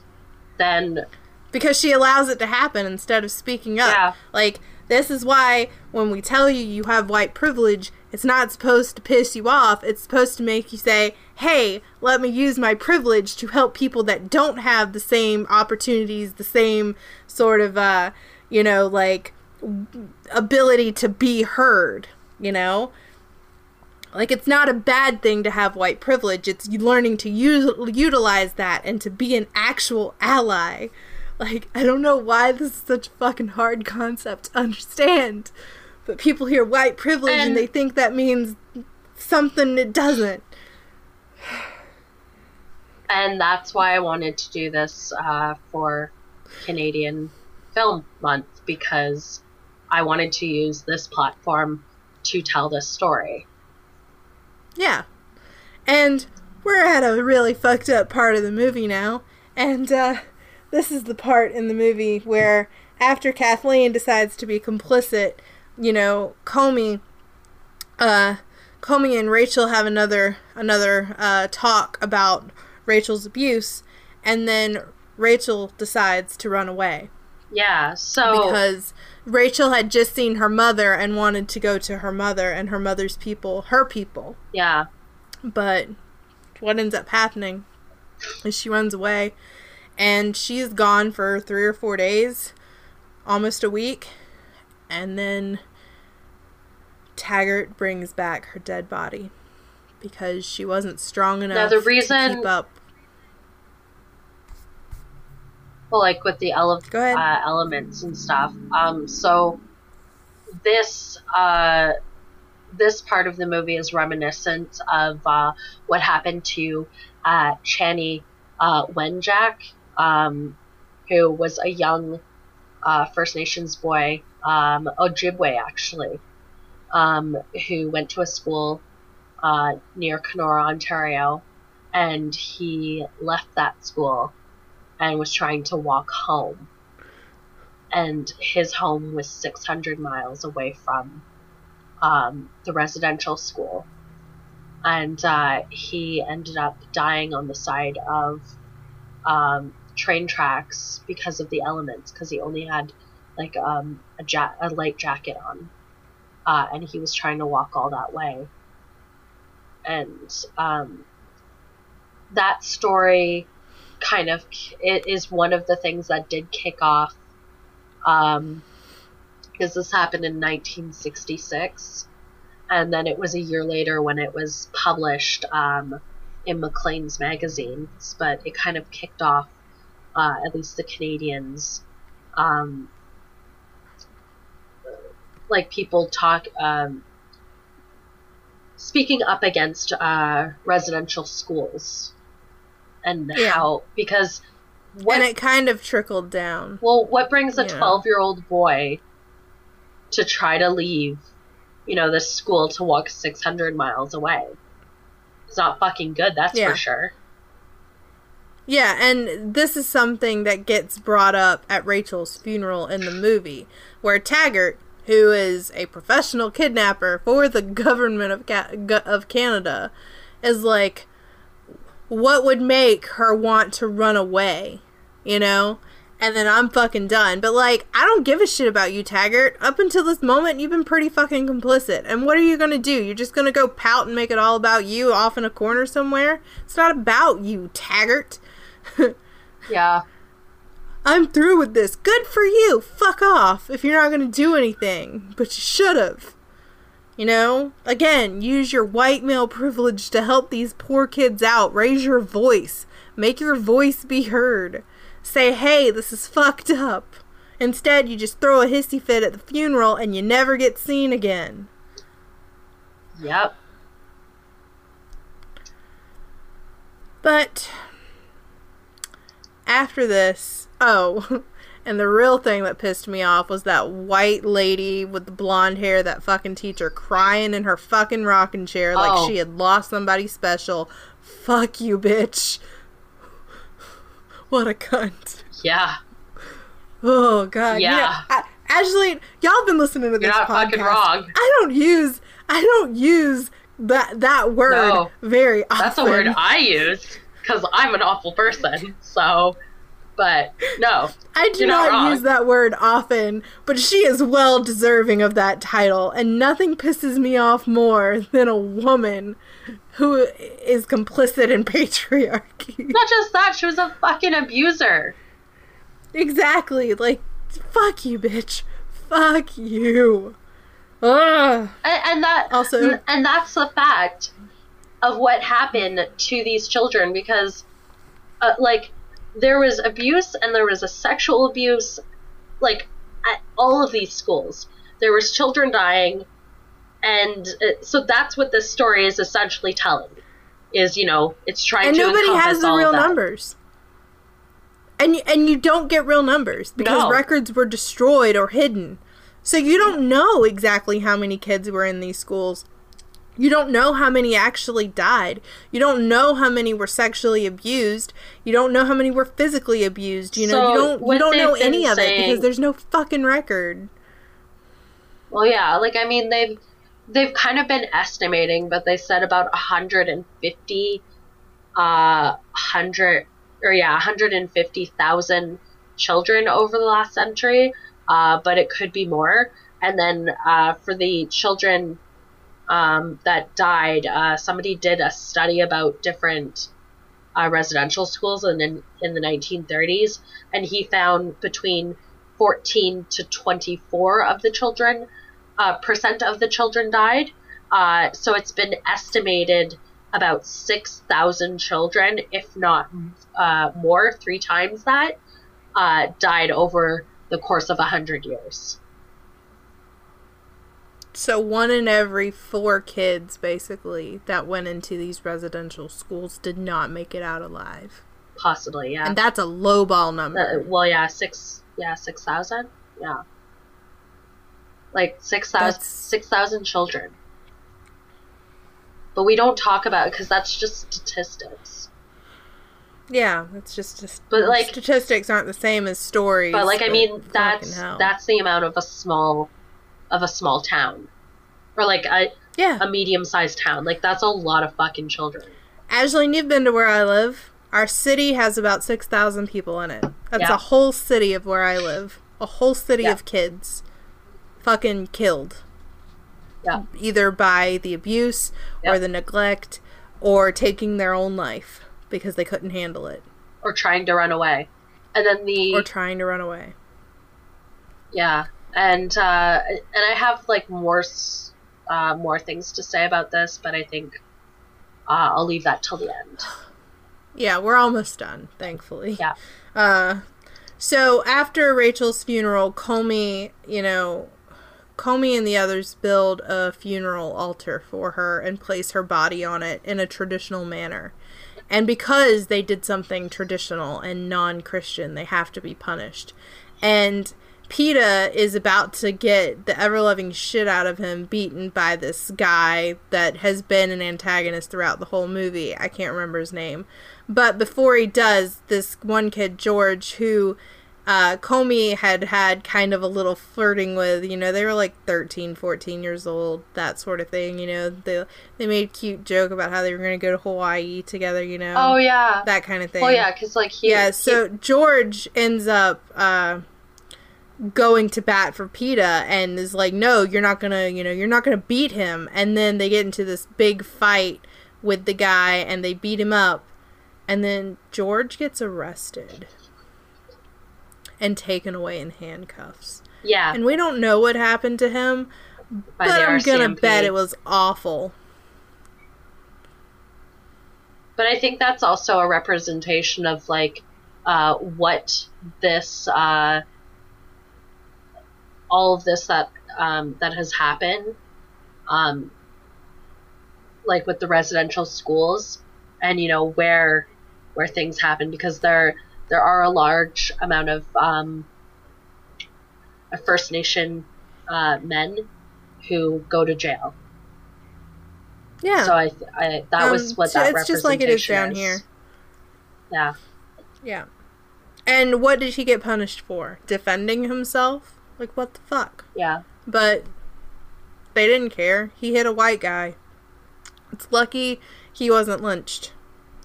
A: than
B: because she allows it to happen instead of speaking up.
A: Yeah.
B: Like this is why when we tell you you have white privilege, it's not supposed to piss you off. It's supposed to make you say, "Hey, let me use my privilege to help people that don't have the same opportunities, the same sort of uh, you know, like ability to be heard, you know?" Like it's not a bad thing to have white privilege. It's learning to use, utilize that and to be an actual ally. Like I don't know why this is such a fucking hard concept to understand. But people hear white privilege and,
A: And-
B: they think that means something it doesn't.
A: and that's why I wanted to do this uh, for Canadian Film Month because I wanted to use this platform to tell this story.
B: Yeah. And we're at a really fucked up part of the movie now. And uh, this is the part in the movie where after Kathleen decides to be complicit, you know, Komi uh Komi and Rachel have another another uh talk about Rachel's abuse and then Rachel decides to run away
A: Yeah, so
B: because Rachel had just seen her mother and wanted to go to her mother and her mother's people, her people.
A: yeah,
B: But what ends up happening is she runs away and she's gone for three or four days, almost a week, and then Taggart brings back her dead body because she wasn't strong enough now
A: the
B: to
A: reason-
B: keep up.
A: Well, like with the ele- uh, elements and stuff. Um, so this uh, this part of the movie is reminiscent of uh, what happened to uh, Chanie uh, Wenjack, um, who was a young uh, First Nations boy, um, Ojibwe actually, um, who went to a school uh, near Kenora, Ontario, and he left that school and was trying to walk home. And his home was 600 miles away from um, the residential school. And uh, he ended up dying on the side of um, train tracks because of the elements, because he only had like um, a, ja- a light jacket on. Uh, and he was trying to walk all that way. And um, that story kind of it is one of the things that did kick off um because this happened in 1966 and then it was a year later when it was published um, in Maclean's magazines but it kind of kicked off uh, at least the Canadians um, like people talk um, speaking up against uh, residential schools and
B: Yeah.
A: how because what
B: and it kind of trickled down.
A: well what brings a
B: Yeah.
A: 12 year old boy to try to leave you know this school to walk 600 miles away it's not fucking good that's
B: Yeah.
A: for sure
B: Yeah, and this is something that gets brought up at Rachel's funeral in the movie, where Taggart, who is a professional kidnapper for the government of Ca- of Canada, is like, what would make her want to run away, you know? And then I'm fucking done. But like, I don't give a shit about you, Taggart. Up until this moment, you've been pretty fucking complicit. And what are you gonna do? You're just gonna go pout and make it all about you off in a corner somewhere? It's not about you, Taggart.
A: yeah
B: I'm through with this. Good for you. Fuck off if you're not to do anything. But you should have. You know? Again, use your white male privilege to help these poor kids out. Raise your voice. Make your voice be heard. Say, hey, this is fucked up. Instead, you just throw a hissy fit at the funeral and you never get seen again.
A: yep
B: But after this, oh, and the real thing that pissed me off was that white lady with the blonde hair, that fucking teacher crying in her fucking rocking chair like
A: Oh.
B: she had lost somebody special. Fuck you, bitch. What a cunt.
A: yeah
B: Oh god. You know,
A: Yeah.
B: Ashley, y'all been listening to this
A: You're not
B: podcast.
A: fucking wrong.
B: I don't use I don't use that that word
A: No.
B: very often.
A: that's a word i use because i'm an awful person so but no
B: I do
A: not
B: not, use that word often, but she is well deserving of that title, and nothing pisses me off more than a woman who is complicit in patriarchy.
A: not just that she was a fucking abuser
B: exactly. Like, fuck you, bitch. Fuck you. Ugh.
A: and, and that
B: Also-
A: and, and that's the fact of what happened to these children because uh, like there was abuse and there was a sexual abuse like at all of these schools there was children dying and uh, so that's what this story is essentially telling is you know it's trying
B: And
A: to
B: nobody has the real numbers. And you, and you don't get real numbers because
A: No.
B: records were destroyed or hidden. So you don't know exactly how many kids were in these schools. You don't know how many actually died. You don't know how many were sexually abused. You don't know how many were physically abused. You know,
A: So
B: you don't you don't know any of it because there's no fucking record.
A: Well, yeah, like I mean, they've they've kind of been estimating, but they said about 150, uh, hundred or yeah, 150,000 children over the last century. Uh, but it could be more. And then uh, for the children um, that died, uh, somebody did a study about different uh, residential schools in, in in the 1930s, and he found between 14 to 24 of the children uh, percent of the children died. Uh, so it's been estimated about 6,000 children, if not uh, more, three times that, uh, died over the course of 100 years.
B: So one in every four kids basically that went into these residential schools did not make it out alive.
A: Possibly, yeah.
B: And that's a lowball number.
A: Uh, well, yeah, six, yeah, 6,000? Yeah. Like 6,000
B: That's-
A: 6,000 children. But we don't talk about it because that's just statistics.
B: Yeah, it's just, just
A: But, like-
B: statistics aren't the same as stories.
A: But like I mean that's that's the amount of a small of a small town. Or like a,
B: yeah.
A: a medium sized town. Like that's a lot of fucking children.
B: Ashley, you've been to where I live. Our city has about six thousand people in it. That's
A: Yeah.
B: a whole city of where I live. A whole city
A: Yeah.
B: of kids, fucking killed.
A: Yeah.
B: Either by the abuse or the neglect or taking their own life because they couldn't handle it.
A: or trying to run away. And then the
B: or trying to run away.
A: Yeah, and uh, and I have like more uh, more things to say about this, but I think uh, I'll leave that till the end.
B: Yeah, we're almost done, thankfully.
A: Yeah.
B: Uh, so after Rachel's funeral, Komi, you know, Komi and the others build a funeral altar for her and place her body on it in a traditional manner. And because they did something traditional and non Christian, they have to be punished. And Pita is about to get the ever loving shit out of him, beaten by this guy that has been an antagonist throughout the whole movie. I can't remember his name. But before he does, this one kid, George, who uh, Komi had had kind of a little flirting with, you know, they were like 13, 14 years old, that sort of thing, you know. They they made a cute joke about how they were going to go to Hawaii together, you know.
A: Oh, yeah.
B: That kind of thing.
A: Oh, yeah, because, like, he.
B: Yeah,
A: he-
B: so George ends up uh, going to bat for Pita and is like, no, you're not going to, you know, you're not going to beat him. And then they get into this big fight with the guy and they beat him up. And then George gets arrested and taken away in handcuffs.
A: yeah.
B: And we don't know what happened to him,
A: by
B: but I'm gonna bet it was awful.
A: But I think that's also a representation of like uh, what this uh, all of this that um, that has happened, um, like with the residential schools, and you know where where things happen because there there are a large amount of um, First Nation uh, men who go to jail.
B: Yeah.
A: So I, I that was
B: Um,
A: what
B: so
A: that
B: it's just like it is down
A: is.
B: here.
A: Yeah.
B: Yeah. And what did he get punished for? Defending himself? Like, what the fuck?
A: Yeah.
B: But they didn't care. He hit a white guy. It's lucky he wasn't lynched.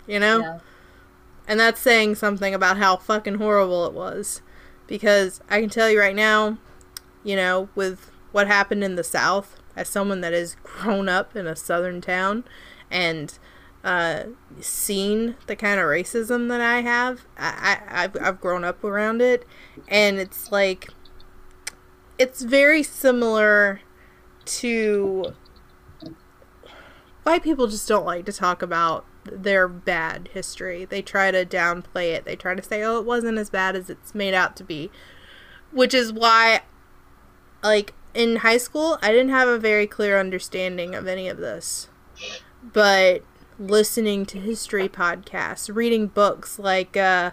B: You know?
A: Yeah.
B: And that's saying something about how fucking horrible it was. Because I can tell you right now, you know, with what happened in the South, as someone that has grown up in a southern town and uh, seen the kind of racism that I have, I, I, I've, I've grown up around it. And it's like, it's very similar to. White people just don't like to talk about their bad history. They try to downplay it. They try to say, oh, it wasn't as bad as it's made out to be. Which is why, like, in high school, I didn't have a very clear understanding of any of this. But listening to history podcasts, reading books like uh,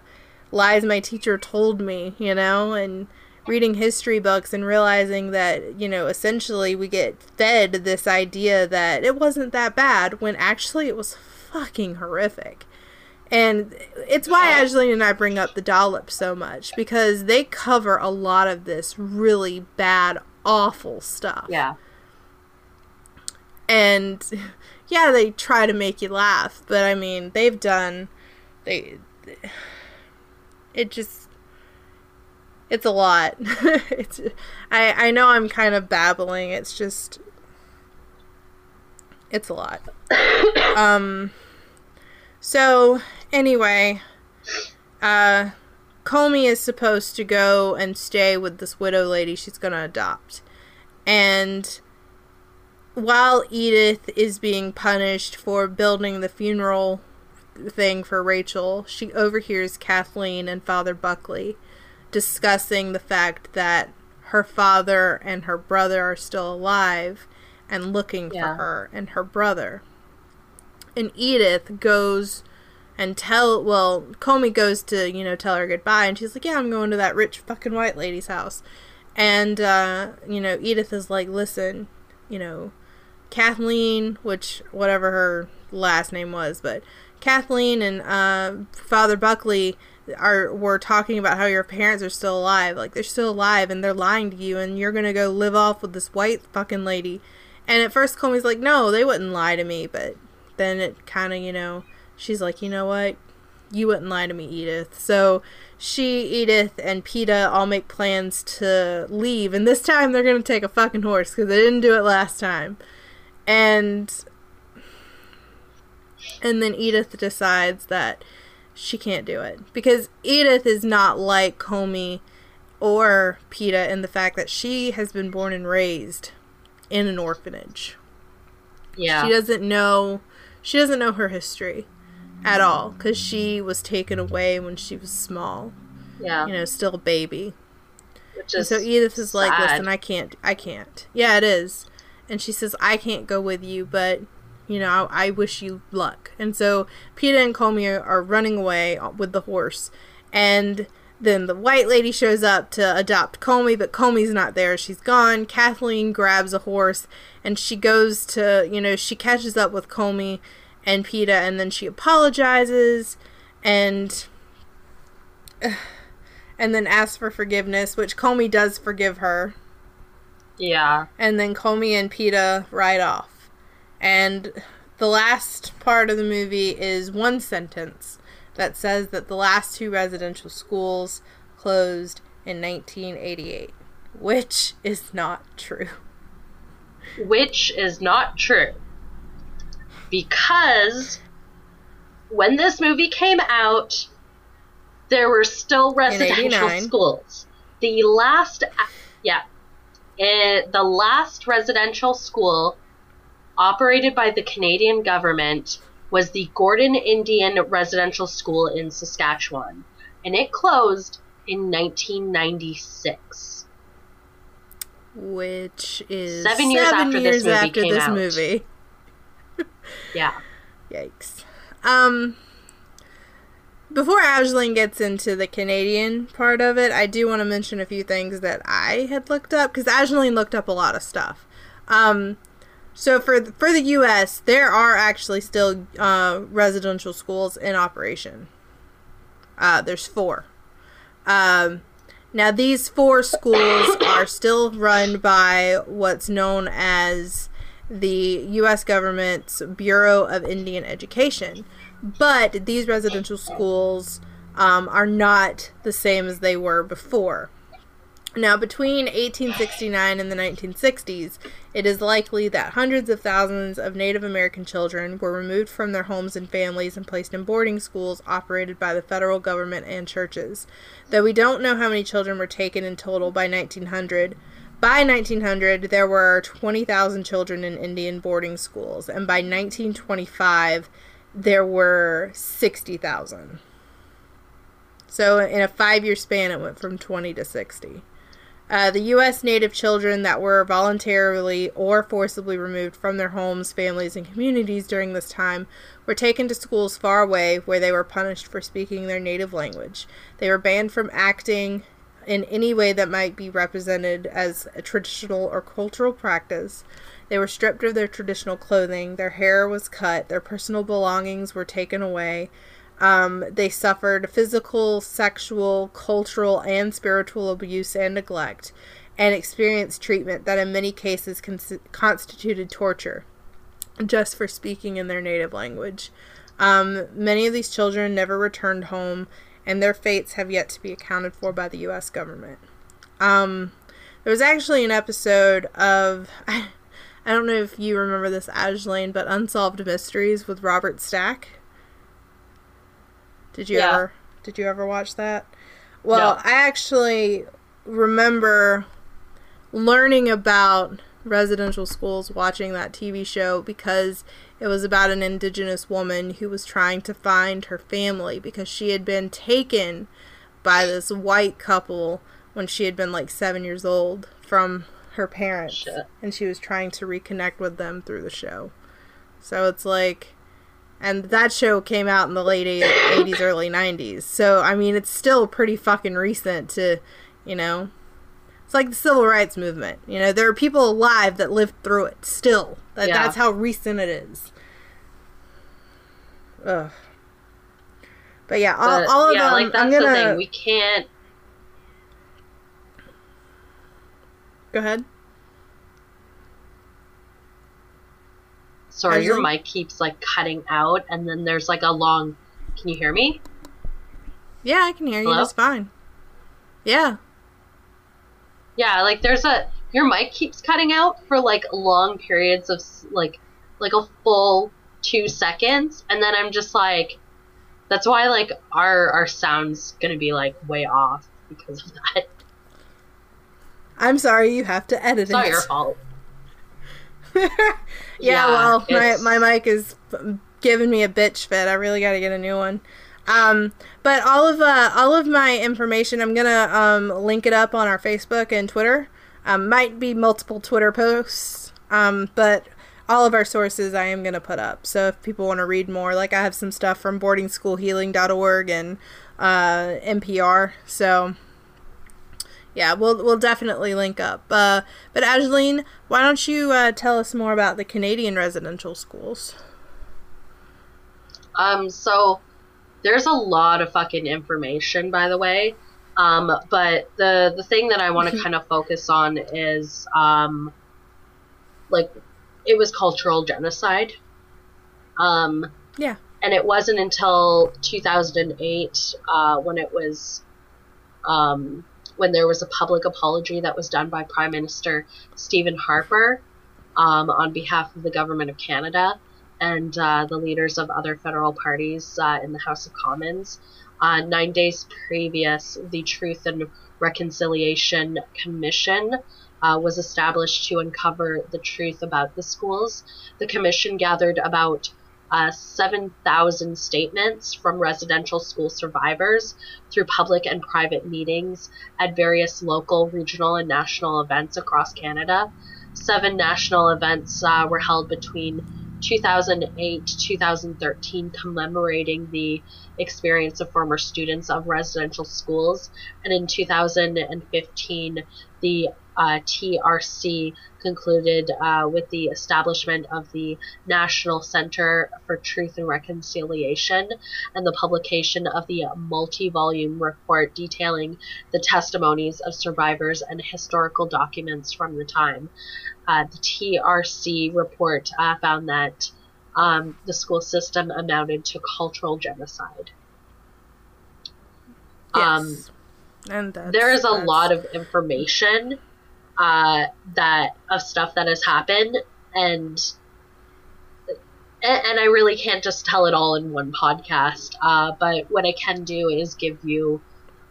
B: Lies My Teacher Told Me, you know, and reading history books and realizing that, you know, essentially we get fed this idea that it wasn't that bad when actually it was fucking horrific. And it's why Ashley and I bring up the dollop so much because they cover a lot of this really bad, awful stuff.
A: Yeah.
B: And yeah, they try to make you laugh, but I mean, they've done they it just it's a lot. it's I I know I'm kind of babbling. It's just it's a lot. um so anyway, uh Komi is supposed to go and stay with this widow lady she's going to adopt. And while Edith is being punished for building the funeral thing for Rachel, she overhears Kathleen and Father Buckley discussing the fact that her father and her brother are still alive and looking
A: Yeah.
B: for her and her brother. And Edith goes and tell well, Komi goes to, you know, tell her goodbye and she's like, Yeah, I'm going to that rich fucking white lady's house. And uh, you know, Edith is like, Listen, you know, Kathleen, which whatever her last name was, but Kathleen and uh, Father Buckley are we were talking about how your parents are still alive, like they're still alive, and they're lying to you, and you're gonna go live off with this white fucking lady. And at first, Komi's like, "No, they wouldn't lie to me," but then it kind of, you know, she's like, "You know what? You wouldn't lie to me, Edith." So she, Edith, and Pita all make plans to leave, and this time they're gonna take a fucking horse because they didn't do it last time. And and then Edith decides that she can't do it because Edith is not like Komi or Pita in the fact that she has been born and raised in an orphanage.
A: Yeah.
B: She doesn't know she doesn't know her history at all cuz she was taken away when she was small.
A: Yeah.
B: You know, still a baby.
A: Which
B: And
A: is
B: so Edith is like,
A: sad.
B: "Listen, I can't I can't." Yeah, it is. And she says, "I can't go with you, but you know, I, I wish you luck." And so Pita and Komi are, running away with the horse. And then the white lady shows up to adopt Komi, but Komi's not there. She's gone. Kathleen grabs a horse and she goes to, you know, she catches up with Komi and Pita and then she apologizes and and then asks for forgiveness, which Komi does forgive her.
A: Yeah.
B: And then Komi and Pita ride off. And the last part of the movie is one sentence that says that the last two residential schools closed in 1988, which is not true.
A: Which is not true. Because when this movie came out, there were still residential schools. The last, yeah, eh, the last residential school operated by the Canadian government was the Gordon Indian Residential School in Saskatchewan, and it closed in 1996.
B: Which is
A: Seven years after this movie
B: after
A: came
B: this
A: out.
B: movie.
A: Yeah.
B: Yikes. Um before Aislene gets into the Canadian part of it, I do want to mention a few things that I had looked up because Aislene looked up a lot of stuff. Um so for the, for the US, there are actually still uh, residential schools in operation. Uh, there's four. Um, now these four schools are still run by what's known as the U.S. government's Bureau of Indian Education, but these residential schools um, are not the same as they were before. Now, between 1869 and the 1960s, it is likely that hundreds of thousands of Native American children were removed from their homes and families and placed in boarding schools operated by the federal government and churches. Though we don't know how many children were taken in total by 1900, by 1900 there were 20,000 children in Indian boarding schools, and by 1925 there were 60,000. So, in a five year span, it went from 20 to 60. Uh, the U.S. Native children that were voluntarily or forcibly removed from their homes, families, and communities during this time were taken to schools far away where they were punished for speaking their native language. They were banned from acting in any way that might be represented as a traditional or cultural practice. They were stripped of their traditional clothing, their hair was cut, their personal belongings were taken away. Um, they suffered physical, sexual, cultural, and spiritual abuse and neglect, and experienced treatment that in many cases cons- constituted torture just for speaking in their native language. Um, many of these children never returned home, and their fates have yet to be accounted for by the U.S. government. Um, there was actually an episode of. I don't know if you remember this, Aislene, but Unsolved Mysteries with Robert Stack. Did you
A: Yeah.
B: ever did you ever watch that? Well,
A: No.
B: I actually remember learning about residential schools watching that TV show because it was about an indigenous woman who was trying to find her family because she had been taken by this white couple when she had been like 7 years old from her parents
A: Shit.
B: and she was trying to reconnect with them through the show. So it's like and that show came out in the late 80s early 90s so i mean it's still pretty fucking recent to you know it's like the civil rights movement you know there are people alive that lived through it still that,
A: Yeah.
B: that's how recent it is Ugh. but yeah all,
A: But,
B: all of
A: yeah,
B: them
A: like that's
B: i'm
A: the
B: gonna
A: thing. We can't.
B: go ahead
A: Sorry, your mic keeps like cutting out, and then there's like a long. Can you hear me?
B: yeah i can hear you
A: Hello?
B: just fine yeah
A: Yeah, like there's a your mic keeps cutting out for like long periods of like like a full two seconds, and then I'm just like, That's why like our our sound's gonna be like way off because of that.
B: I'm sorry, you have to edit
A: It's not
B: it.
A: your fault.
B: Yeah,
A: Yeah,
B: well, my,
A: it's-
B: my mic is giving me a bitch fit. I really got to get a new one. Um, but all of uh, all of my information, I'm gonna um, link it up on our Facebook and Twitter. Um, might be multiple Twitter posts, um, but all of our sources I am gonna put up. So if people want to read more, like I have some stuff from boardingschoolhealing.org and uh, NPR. So yeah, we'll we'll definitely link up. Uh, but Aislene, why don't you uh, tell us more about the Canadian residential schools?
A: Um, so there's a lot of fucking information, by the way. Um, but the the thing that I want to kind of focus on is um, like it was cultural genocide. Um,
B: Yeah.
A: and it wasn't until 2008 uh, when it was um, when there was a public apology that was done by Prime Minister Stephen Harper um, on behalf of the government of Canada and uh, the leaders of other federal parties uh, in the House of Commons. Uh, nine days previous, the Truth and Reconciliation Commission uh, was established to uncover the truth about the schools. The commission gathered about uh, 7,000 statements from residential school survivors through public and private meetings at various local, regional, and national events across Canada. Seven national events uh, were held between 2008 2013, commemorating the experience of former students of residential schools. And in 2015, the uh, TRC concluded uh, with the establishment of the National Center for Truth and Reconciliation and the publication of the multi volume report detailing the testimonies of survivors and historical documents from the time. Uh, the TRC report uh, found that um, the school system amounted to cultural genocide. Um,
B: Yes. and that's,
A: there is a
B: that's-
A: lot of information uh, that of stuff that has happened and and, and I really can't just tell it all in one podcast. Uh, but what I can do is give you,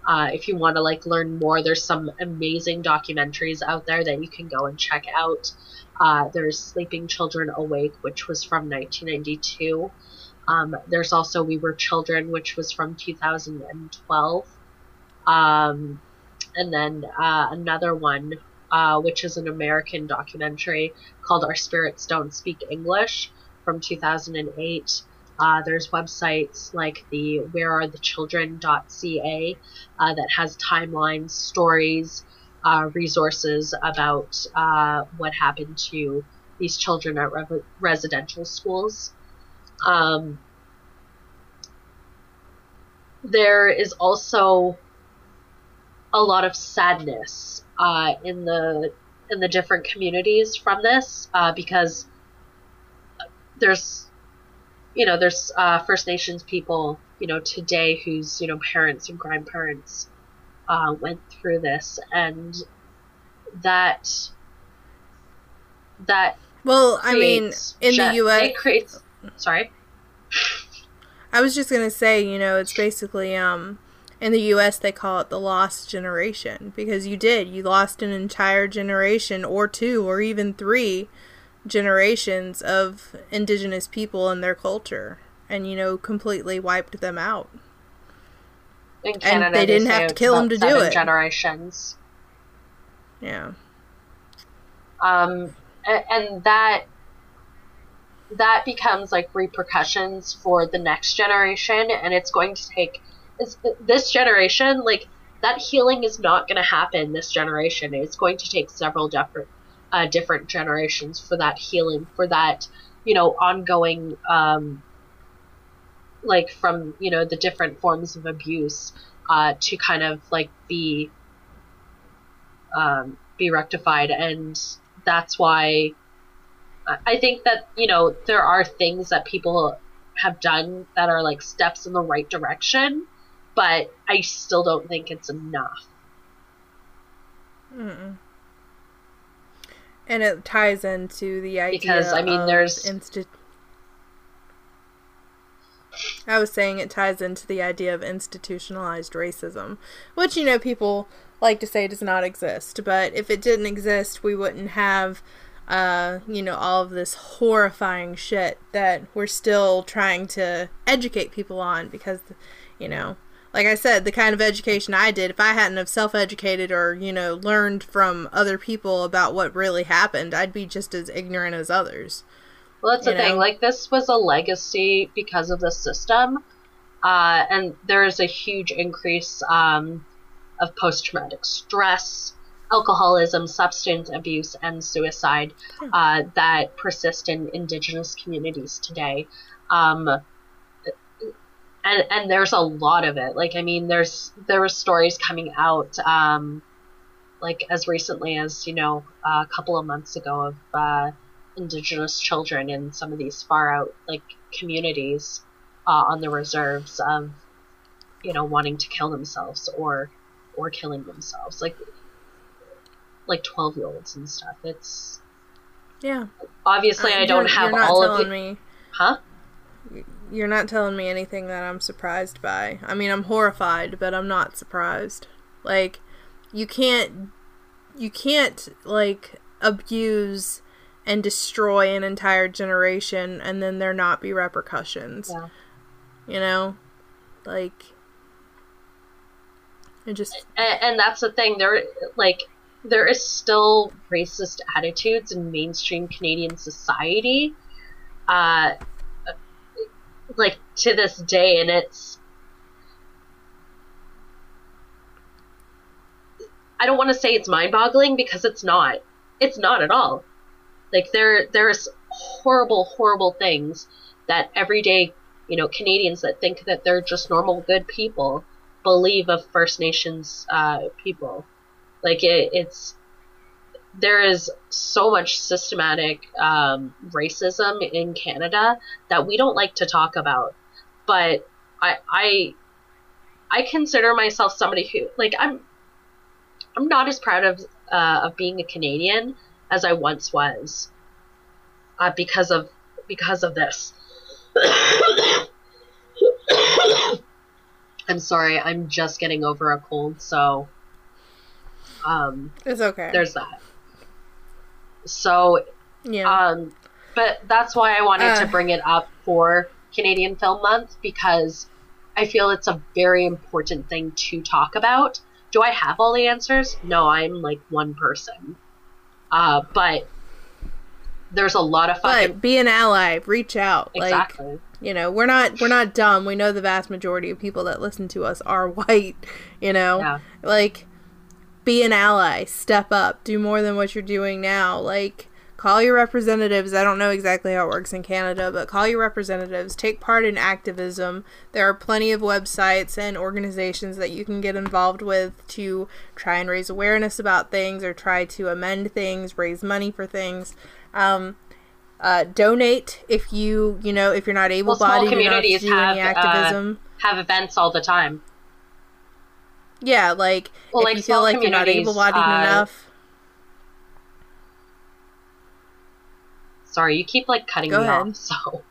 A: uh, if you want to like learn more, there's some amazing documentaries out there that you can go and check out. Uh, there's Sleeping Children Awake, which was from 1992. Um, there's also We Were Children, which was from 2012. Um, and then uh, another one, uh, which is an American documentary called Our Spirits Don't Speak English from 2008. Uh, there's websites like the wherearethechildren.ca uh, that has timelines, stories, uh, resources about uh, what happened to these children at re- residential schools. Um, there is also a lot of sadness uh, in the in the different communities from this uh, because there's you know there's uh, First Nations people you know today whose you know parents and grandparents uh, went through this and that that
B: Well, I mean, in the U.S.,
A: it creates sorry
B: I was just gonna say, you know, it's basically um in the US they call it the lost generation because you did. You lost an entire generation or two or even three generations of indigenous people and their culture and you know completely wiped them out.
A: in Canada
B: they didn't have to kill 'em
A: about
B: to do it.
A: generations
B: Yeah.
A: um, and that that becomes like repercussions for the next generation and it's going to take this generation like that healing is not going to happen this generation it's going to take several different uh, different generations for that healing for that you know ongoing um, like from you know the different forms of abuse uh, to kind of like be um, be rectified and that's why I- think that you know there are things that people have done that are like steps in the right direction, but I still don't think it's enough.
B: Mm-mm. And it ties into the idea
A: Because, I mean,
B: of
A: there's-
B: insti- I was saying it ties into the idea of institutionalized racism, which, you know, people like to say does not exist. But if it didn't exist, we wouldn't have, uh, you know, all of this horrifying shit that we're still trying to educate people on because, you know, like I said, the kind of education I did, if I hadn't have self-educated or, you know, learned from other people about what really happened, I'd be just as ignorant as others.
A: Well, that's the
B: You
A: thing. Like, this was a legacy because of the system, uh, and there is a huge increase um, of post-traumatic stress, alcoholism, substance abuse, and suicide uh, that persist in Indigenous communities today. Um, and and there's a lot of it. Like, I mean, there's there were stories coming out. Um, like as recently as you know a couple of months ago of uh, indigenous children in some of these far out like communities uh, on the reserves of you know wanting to kill themselves or or killing themselves like like 12 year olds and stuff it's
B: Yeah.
A: obviously
B: Uh,
A: i don't have all of the
B: me
A: huh
B: you're not telling me anything that I'm surprised by. I mean, I'm horrified, but I'm not surprised. Like you can't you can't like abuse and destroy an entire generation and then there not be repercussions.
A: yeah
B: You know? Like it just
A: and, and that's the thing there like there is still racist attitudes in mainstream canadian society uh like to this day and it's i don't want to say it's mind-boggling because it's not it's not at all like there there's horrible horrible things that everyday you know canadians that think that they're just normal good people believe of First Nations uh, people. Like it, it's there is so much systematic um, racism in Canada that we don't like to talk about. But I I I consider myself somebody who like I'm I'm not as proud of uh, of being a Canadian as I once was uh, because of because of this. I'm sorry, I'm just getting over a cold, so um,
B: it's okay.
A: there's that. So,
B: yeah.
A: um, but that's why I wanted
B: Uh.
A: to bring it up for Canadian Film Month because I feel it's a very important thing to talk about. Do I have all the answers? No, I'm like one person. Uh, but there's a lot of fucking
B: but be an ally, reach out. Like you know we're not we're not dumb we know the vast majority of people that listen to us are white you know
A: Yeah.
B: like be an ally step up do more than what you're doing now. Like call your representatives. I don't know exactly how it works in canada but call your representatives. Take part in activism. There are plenty of websites and organizations that you can get involved with to try and raise awareness about things or try to amend things raise money for things. Um, uh, donate if you you know if you're not able-bodied you're not
A: communities
B: to do any
A: have, uh,
B: activism.
A: Have events all the time.
B: Yeah like
A: Well,
B: if
A: like
B: you feel like you're not able-bodied
A: uh,
B: enough
A: Sorry, you keep like cutting
B: Go
A: me
B: ahead.
A: off. So,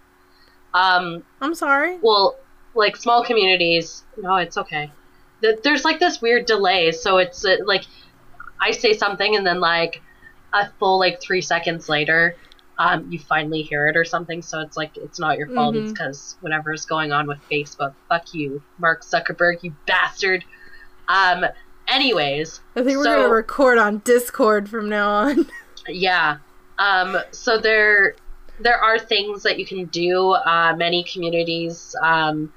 A: um,
B: i'm sorry
A: well, like small communities. No, it's okay. There's like this weird delay, so it's uh, like I say something and then like a full like three seconds later, um, you finally hear it or something. So it's like it's not your fault. It's
B: Mhm.
A: because is going on with Facebook. Fuck you, Mark Zuckerberg, you bastard. Um. Anyways,
B: i think we're
A: So-
B: gonna record on discord from now on
A: Yeah. Um, so there there are things that you can do. Uh, many communities, um,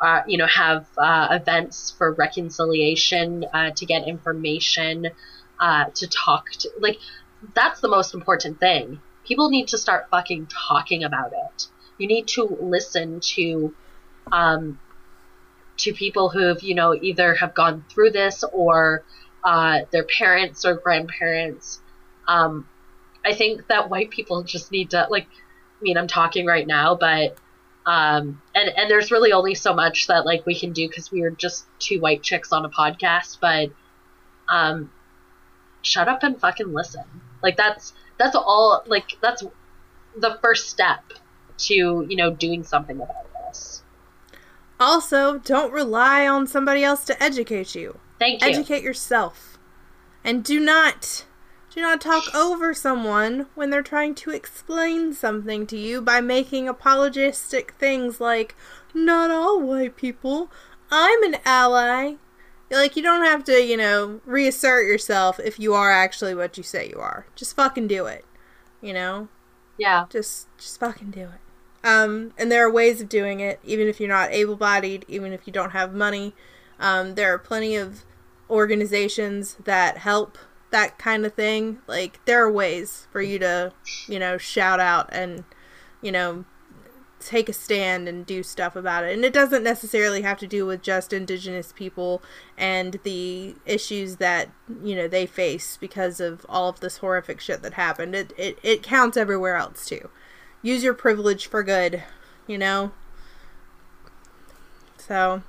A: uh, you know, have uh, events for reconciliation uh, to get information, uh, to talk to. Like, that's the most important thing. People need to start fucking talking about it. You need to listen to, um, to people who've you know either have gone through this or uh, their parents or grandparents. Um, I think that white people just need to like I mean I'm talking right now but um and and there's really only so much that like we can do cuz we are just two white chicks on a podcast but um shut up and fucking listen. Like that's that's all like that's the first step to, you know, doing something about this.
B: Also, don't rely on somebody else to educate you.
A: Thank you.
B: Educate yourself. And do not do not talk over someone when they're trying to explain something to you by making apologistic things like not all white people. I'm an ally. Like you don't have to, you know, reassert yourself if you are actually what you say you are. Just fucking do it. You know?
A: yeah.
B: Just just fucking do it. Um, and there are ways of doing it, even if you're not able bodied, even if you don't have money. Um, there are plenty of organizations that help that kind of thing. Like there are ways for you to, you know, shout out and, you know, take a stand and do stuff about it. And it doesn't necessarily have to do with just indigenous people and the issues that, you know, they face because of all of this horrific shit that happened. It it, it counts everywhere else too. Use your privilege for good, you know? So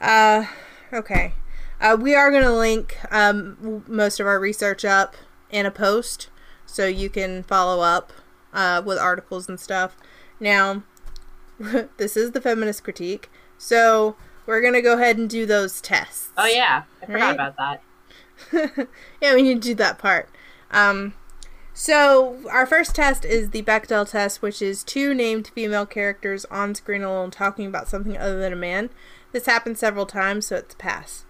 B: uh okay. Uh, we are going to link um, most of our research up in a post so you can follow up uh, with articles and stuff. Now, this is the feminist critique, so we're going to go ahead and do those tests.
A: Oh yeah, I forgot
B: Right?
A: about that.
B: yeah, we need to do that part. Um, so our first test is the Bechdel test, which is two named female characters on screen alone talking about something other than a man. This happened several times, so it's a pass.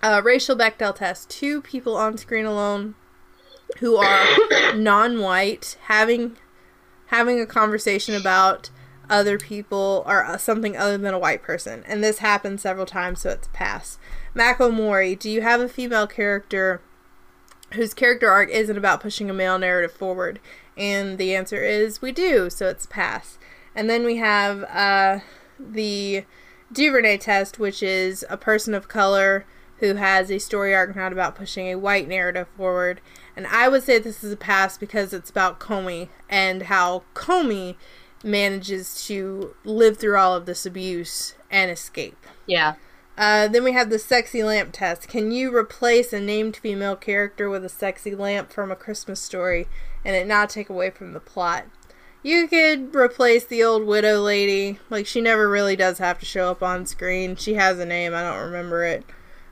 B: Uh, racial Bechdel test: two people on screen alone who are non-white having having a conversation about other people or uh, something other than a white person, and this happened several times, so it's a pass. Mako Mori, do you have a female character whose character arc isn't about pushing a male narrative forward? And the answer is we do, so it's pass. And then we have uh, the Duvernay test, which is a person of color who has a story arc not about pushing a white narrative forward. And I would say this is a pass because it's about Komi and how Komi manages to live through all of this abuse and escape.
A: Yeah.
B: Uh, then we have the sexy lamp test. Can you replace a named female character with a sexy lamp from a Christmas story and it not take away from the plot? You could replace the old widow lady. Like, she never really does have to show up on screen. She has a name, I don't remember it.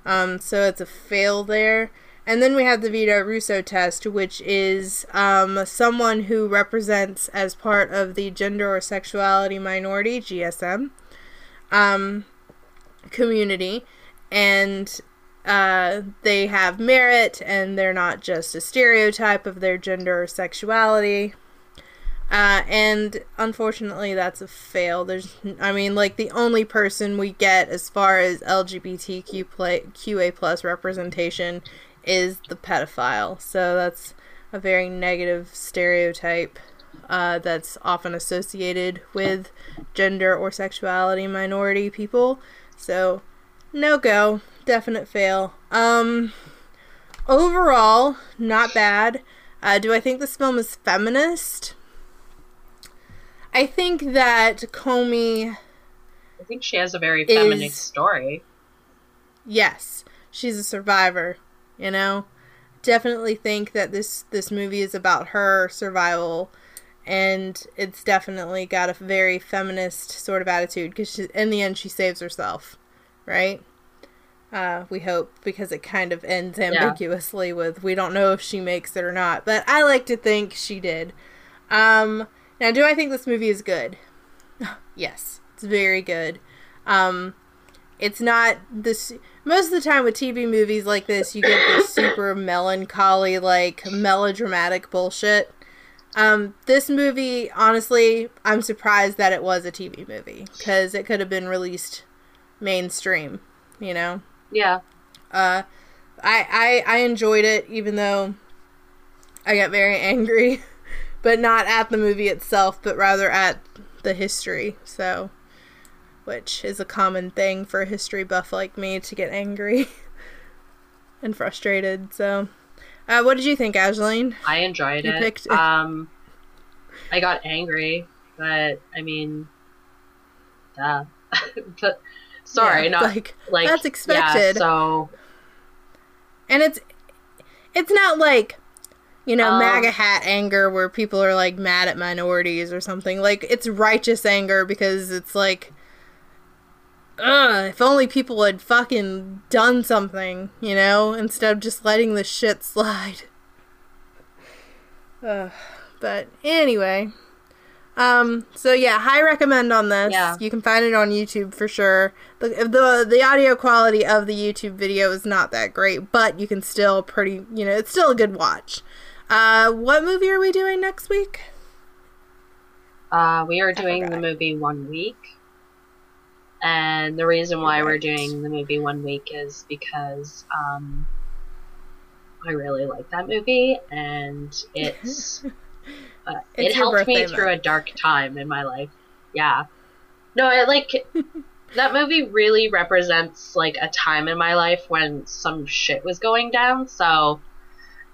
B: Um, so it's a fail there. And then we have the Vito Russo test, which is um, someone who represents as part of the gender or sexuality minority, GSM. Um, community and uh, they have merit and they're not just a stereotype of their gender or sexuality. Uh, and unfortunately, that's a fail. There's, I mean, like the only person we get as far as LGBTQ play, QA plus representation is the pedophile. So that's a very negative stereotype uh, that's often associated with gender or sexuality minority people. So, no go. Definite fail. Um, overall, not bad. Uh, do I think this film is feminist? I think that Komi,
A: I think she has a very
B: Is-
A: feminist story.
B: yes, she's a survivor. You know, definitely think that this this movie is about her survival, and it's definitely got a very feminist sort of attitude because in the end she saves herself, right? Uh, we hope because it kind of ends ambiguously with we don't know if she makes it or not, but I like to think she did. Um, now, do I think this movie is good? yes, it's very good. Um, it's not this. Most of the time with TV movies like this, you get this super melancholy, like melodramatic bullshit. Um, this movie, honestly, I'm surprised that it was a TV movie because it could have been released mainstream. You know,
A: Yeah.
B: uh, I, I I enjoyed it, even though I got very angry, but not at the movie itself, but rather at the history. So, which is a common thing for a history buff like me to get angry and frustrated. So, uh, what did you think, Ashley?
A: I enjoyed
B: You
A: it.
B: picked.
A: Um, I got angry, but I mean, duh. but sorry,
B: Yeah,
A: not
B: like,
A: like
B: that's expected.
A: Yeah, so
B: and it's it's not like you know
A: Um,
B: MAGA hat anger where people are like mad at minorities or something. Like it's righteous anger because it's like ugh, if only people had fucking done something, you know, instead of just letting the shit slide. Ugh. But anyway, um, so yeah, high recommend on this.
A: Yeah.
B: You can find it on YouTube for sure. The, the the audio quality of the YouTube video is not that great, but you can still pretty, you know, it's still a good watch. Uh, what movie are we doing next week?
A: Uh, we are doing the movie one week. And the reason why we're doing the movie one week is because um, I really like that movie, and it's uh, it
B: It's your
A: helped me through a dark time in my life. Yeah, no, it like that movie really represents like a time in my life when some shit was going down. So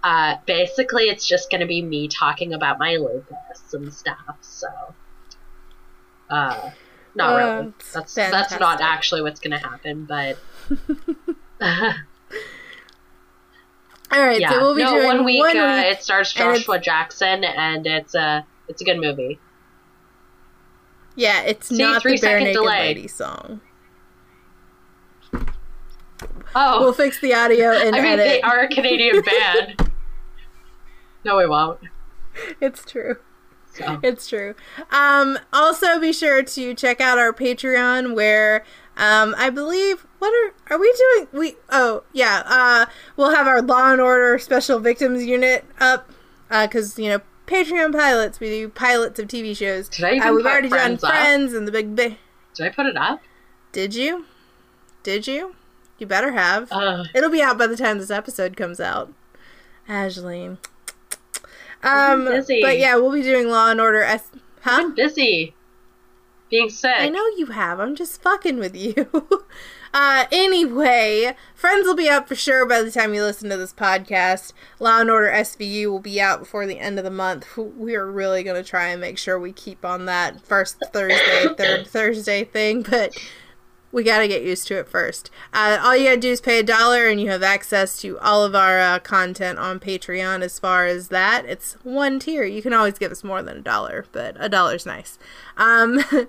A: uh, basically, it's just gonna be me talking about my lupus and stuff. So. Uh, not
B: Uh,
A: really. That's that's not actually what's gonna happen, but
B: All right,
A: yeah.
B: so we'll be
A: no,
B: doing
A: one week.
B: One
A: uh,
B: week.
A: It stars Joshua Jackson, and it's a it's a good movie.
B: Yeah, it's
A: See,
B: not the bare naked
A: delay.
B: lady song.
A: Oh,
B: We'll fix the audio and
A: I mean
B: edit.
A: they are a Canadian band. No, we won't.
B: It's true.
A: So.
B: It's true. Um, also, be sure to check out our Patreon, where um, I believe what are are we doing? We oh yeah, uh, we'll have our Law and Order Special Victims Unit up because you know Patreon pilots. We do pilots of TV shows.
A: Did I even
B: Uh, we've already
A: Friends
B: done
A: up?
B: Friends and the Big Bang.
A: Did I put it up?
B: Did you? Did you? You better have.
A: Uh,
B: It'll be out by the time this episode comes out. Ashley.
A: I've
B: Um,
A: busy.
B: but yeah, we'll be doing Law and Order S. Huh?
A: I'm busy. Being sick.
B: I know you have. I'm just fucking with you. uh, anyway, Friends will be up for sure by the time you listen to this podcast. Law and Order SVU will be out before the end of the month. We are really going to try and make sure we keep on that first Thursday, third Thursday thing, but we got to get used to it first. Uh, all you got to do is pay a dollar and you have access to all of our uh, content on Patreon as far as that. It's one tier. You can always give us more than a dollar, but a dollar's nice. Um,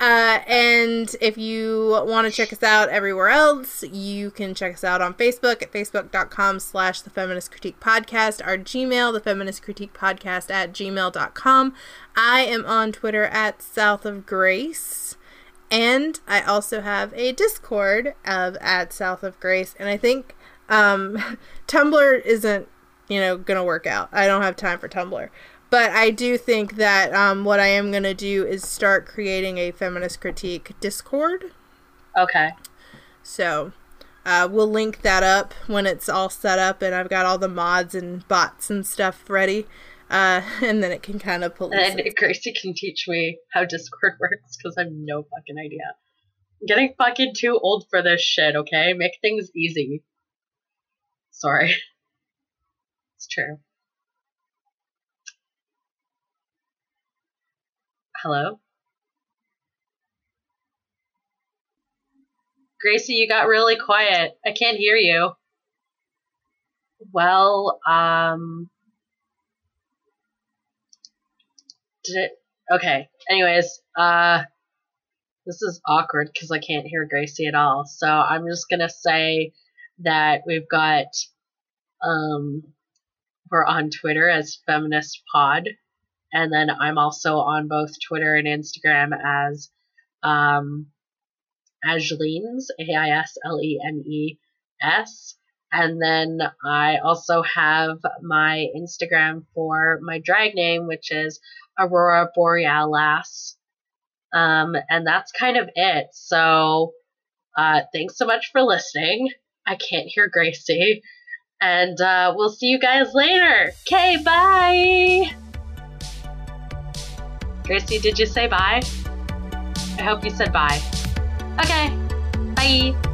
B: Uh, and if you want to check us out everywhere else, you can check us out on Facebook at facebook.com slash the feminist critique podcast, our Gmail, the feminist critique podcast at gmail.com. I am on Twitter at South of Grace. And I also have a Discord of at South of Grace. And I think um, Tumblr isn't, you know, gonna work out. I don't have time for Tumblr. But I do think that um, what I am gonna do is start creating a feminist critique Discord.
A: Okay.
B: So uh, we'll link that up when it's all set up and I've got all the mods and bots and stuff ready. Uh, and then it can kind of police.
A: And
B: it.
A: Gracie can teach me how Discord works because I have no fucking idea. I'm getting fucking too old for this shit, okay? Make things easy. Sorry. It's true. Hello? Gracie, you got really quiet. I can't hear you. Well, um. Did? Okay. Anyways, uh. This is awkward because I can't hear Gracie at all. So I'm just gonna say that we've got. Um. We're on Twitter as Feminist Pod. And then I'm also on both Twitter and Instagram as. Um. Aislenes, A I S L E N E S. And then I also have my Instagram for my drag name, which is Aurora Borealis. Um, and that's kind of it. So, uh, thanks so much for listening. I can't hear Gracie. And uh, we'll see you guys later. Okay, bye. Gracie, did you say bye? I hope you said bye. Okay, bye.